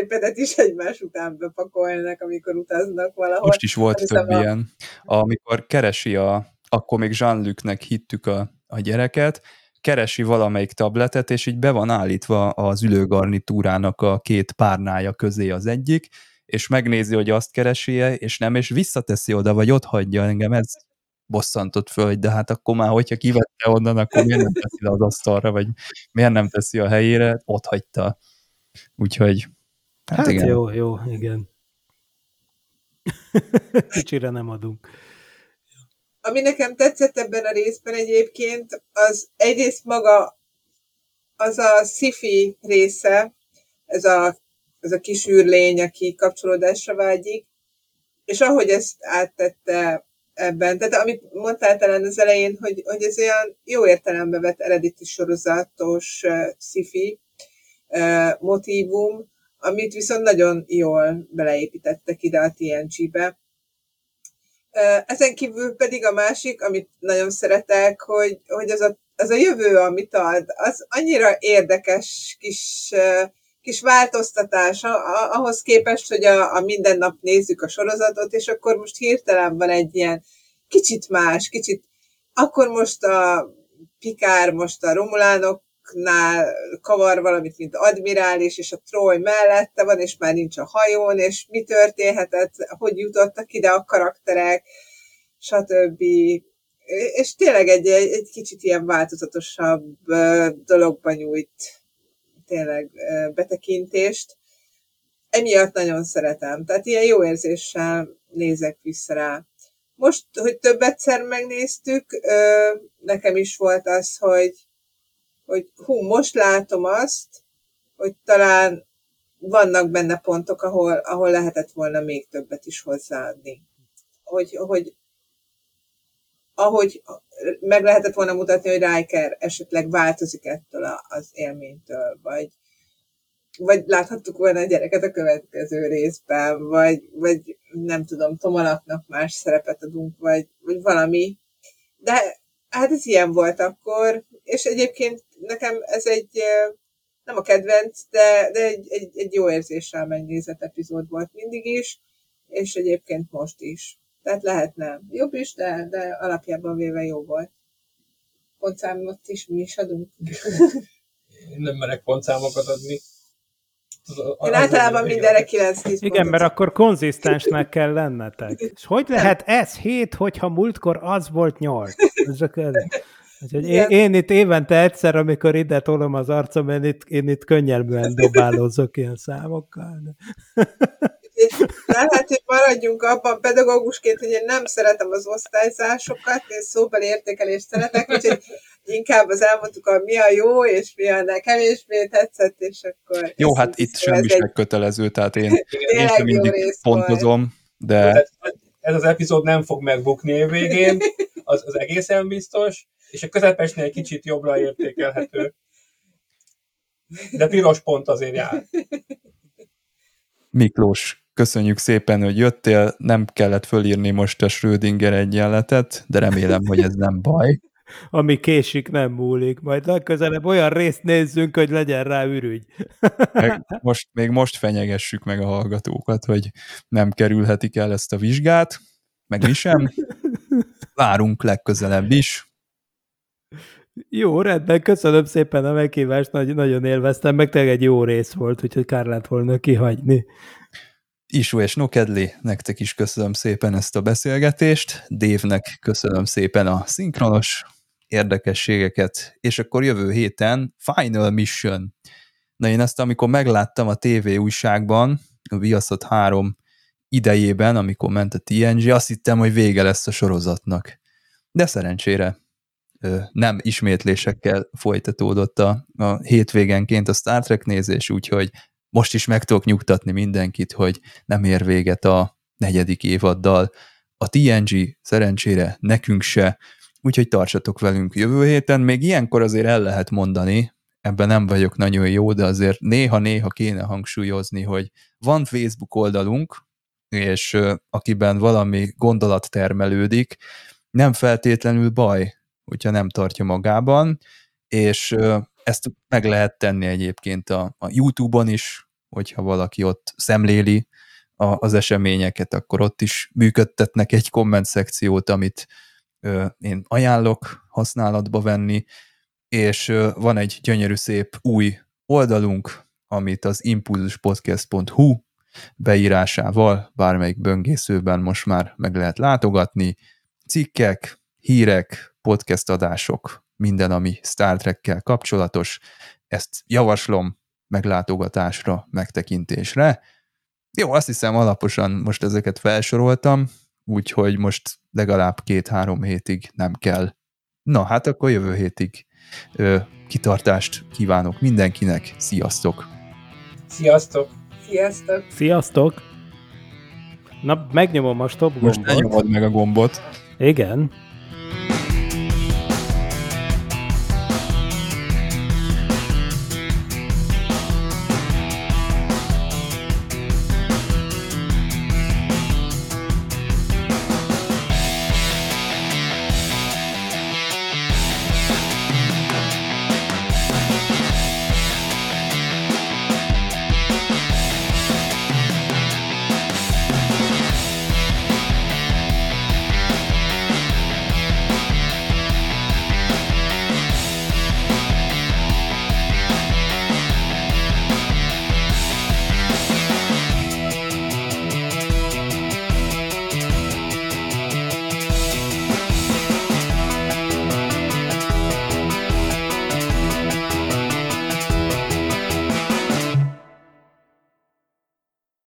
iPad-et is egymás után bepakolnak, amikor utaznak valahol. Most is volt több a... ilyen. Amikor keresi a, akkor még Jean-Lucnek hittük a, a gyereket, keresi valamelyik tabletet, és így be van állítva az ülőgarnitúrának a két párnája közé az egyik, és megnézi, hogy azt keresi -e, és nem, és visszateszi oda, vagy ott hagyja engem, ez bosszantott föl, hogy de hát akkor már, hogyha kivette onnan, akkor miért nem teszi le az asztalra, vagy miért nem teszi a helyére, ott hagyta. Úgyhogy, hát, hát igen. jó, jó, igen. Kicsire nem adunk. Ami nekem tetszett ebben a részben egyébként, az egyrészt maga az a sci része, ez a, ez a kis űrlény, aki kapcsolódásra vágyik, és ahogy ezt áttette ebben. Tehát amit mondtál talán az elején, hogy, hogy ez olyan jó értelembe vett eredeti sorozatos uh, sci-fi uh, motívum, amit viszont nagyon jól beleépítettek ide a TNG-be. Uh, ezen kívül pedig a másik, amit nagyon szeretek, hogy, hogy az, a, az a jövő, amit ad, az annyira érdekes kis uh, kis változtatás ahhoz képest, hogy a, a minden nap nézzük a sorozatot, és akkor most hirtelen van egy ilyen kicsit más, kicsit, akkor most a Pikár most a Romulánok Spocknál kavar valamit, mint admirális, és a Troy mellette van, és már nincs a hajón, és mi történhetett, hogy jutottak ide a karakterek, stb. És tényleg egy, egy kicsit ilyen változatosabb dologban nyújt tényleg betekintést. Emiatt nagyon szeretem. Tehát ilyen jó érzéssel nézek vissza rá. Most, hogy több egyszer megnéztük, nekem is volt az, hogy, hogy hú, most látom azt, hogy talán vannak benne pontok, ahol, ahol lehetett volna még többet is hozzáadni. Hogy, hogy ahogy meg lehetett volna mutatni, hogy Riker esetleg változik ettől az élménytől, vagy, vagy láthattuk volna a gyereket a következő részben, vagy, vagy nem tudom, Tomalaknak más szerepet adunk, vagy, vagy valami. De hát ez ilyen volt akkor, és egyébként nekem ez egy, nem a kedvenc, de, de egy, egy, egy jó érzéssel megnézett epizód volt mindig is, és egyébként most is. Tehát lehetne jobb is, de, de alapjában véve jó volt. Pontszámot is mi is adunk. Én nem merek pontszámokat adni. Én általában mindenre 9 10 Igen, mert akkor konzisztensnek kell lennetek. És hogy lehet ez 7, hogyha múltkor az volt 8? Úgyhogy én, én itt évente egyszer, amikor ide tolom az arcom, én itt, én itt könnyelműen dobálózok ilyen számokkal. De... lehet, hogy maradjunk abban pedagógusként, hogy én nem szeretem az osztályzásokat, én szóbeli értékelést szeretek, úgyhogy inkább az elmondtuk, hogy mi a jó, és mi a ne kevésbé tetszett, és akkor... Jó, hát itt semmi sem egy... kötelező, tehát én, én sem mindig pontozom, de... Ez az epizód nem fog megbukni végén, az, az egészen biztos, és a közepesnél egy kicsit jobbra értékelhető. De piros pont azért jár. Miklós, köszönjük szépen, hogy jöttél. Nem kellett fölírni most a Schrödinger egyenletet, de remélem, hogy ez nem baj. Ami késik, nem múlik. Majd legközelebb olyan részt nézzünk, hogy legyen rá ürügy. Meg most, még most fenyegessük meg a hallgatókat, hogy nem kerülhetik el ezt a vizsgát, meg mi sem. Várunk legközelebb is. Jó, rendben, köszönöm szépen a meghívást, Nagy, nagyon élveztem, meg tényleg egy jó rész volt, úgyhogy kár lett volna kihagyni. Isu és Nokedli, nektek is köszönöm szépen ezt a beszélgetést, Dévnek köszönöm szépen a szinkronos érdekességeket, és akkor jövő héten Final Mission. Na én ezt, amikor megláttam a TV újságban, a Viaszat 3 idejében, amikor ment a TNG, azt hittem, hogy vége lesz a sorozatnak. De szerencsére nem ismétlésekkel folytatódott a, a hétvégenként a Star Trek nézés, úgyhogy most is meg tudok nyugtatni mindenkit, hogy nem ér véget a negyedik évaddal. A TNG szerencsére nekünk se, úgyhogy tartsatok velünk jövő héten. Még ilyenkor azért el lehet mondani, ebben nem vagyok nagyon jó, de azért néha-néha kéne hangsúlyozni, hogy van Facebook oldalunk, és akiben valami gondolat termelődik, nem feltétlenül baj, hogyha nem tartja magában, és ezt meg lehet tenni egyébként a, a YouTube-on is, hogyha valaki ott szemléli a, az eseményeket, akkor ott is működtetnek egy komment szekciót, amit ö, én ajánlok használatba venni, és ö, van egy gyönyörű szép új oldalunk, amit az impulzuspodcast.hu beírásával bármelyik böngészőben most már meg lehet látogatni. Cikkek, hírek, podcast adások, minden, ami Star Trekkel kapcsolatos. Ezt javaslom meglátogatásra, megtekintésre. Jó, azt hiszem alaposan most ezeket felsoroltam, úgyhogy most legalább két-három hétig nem kell. Na, hát akkor jövő hétig ö, kitartást kívánok mindenkinek. Sziasztok! Sziasztok! Sziasztok! Sziasztok! Na, megnyomom a stop gombot. Most ne nyomod meg a gombot. Igen.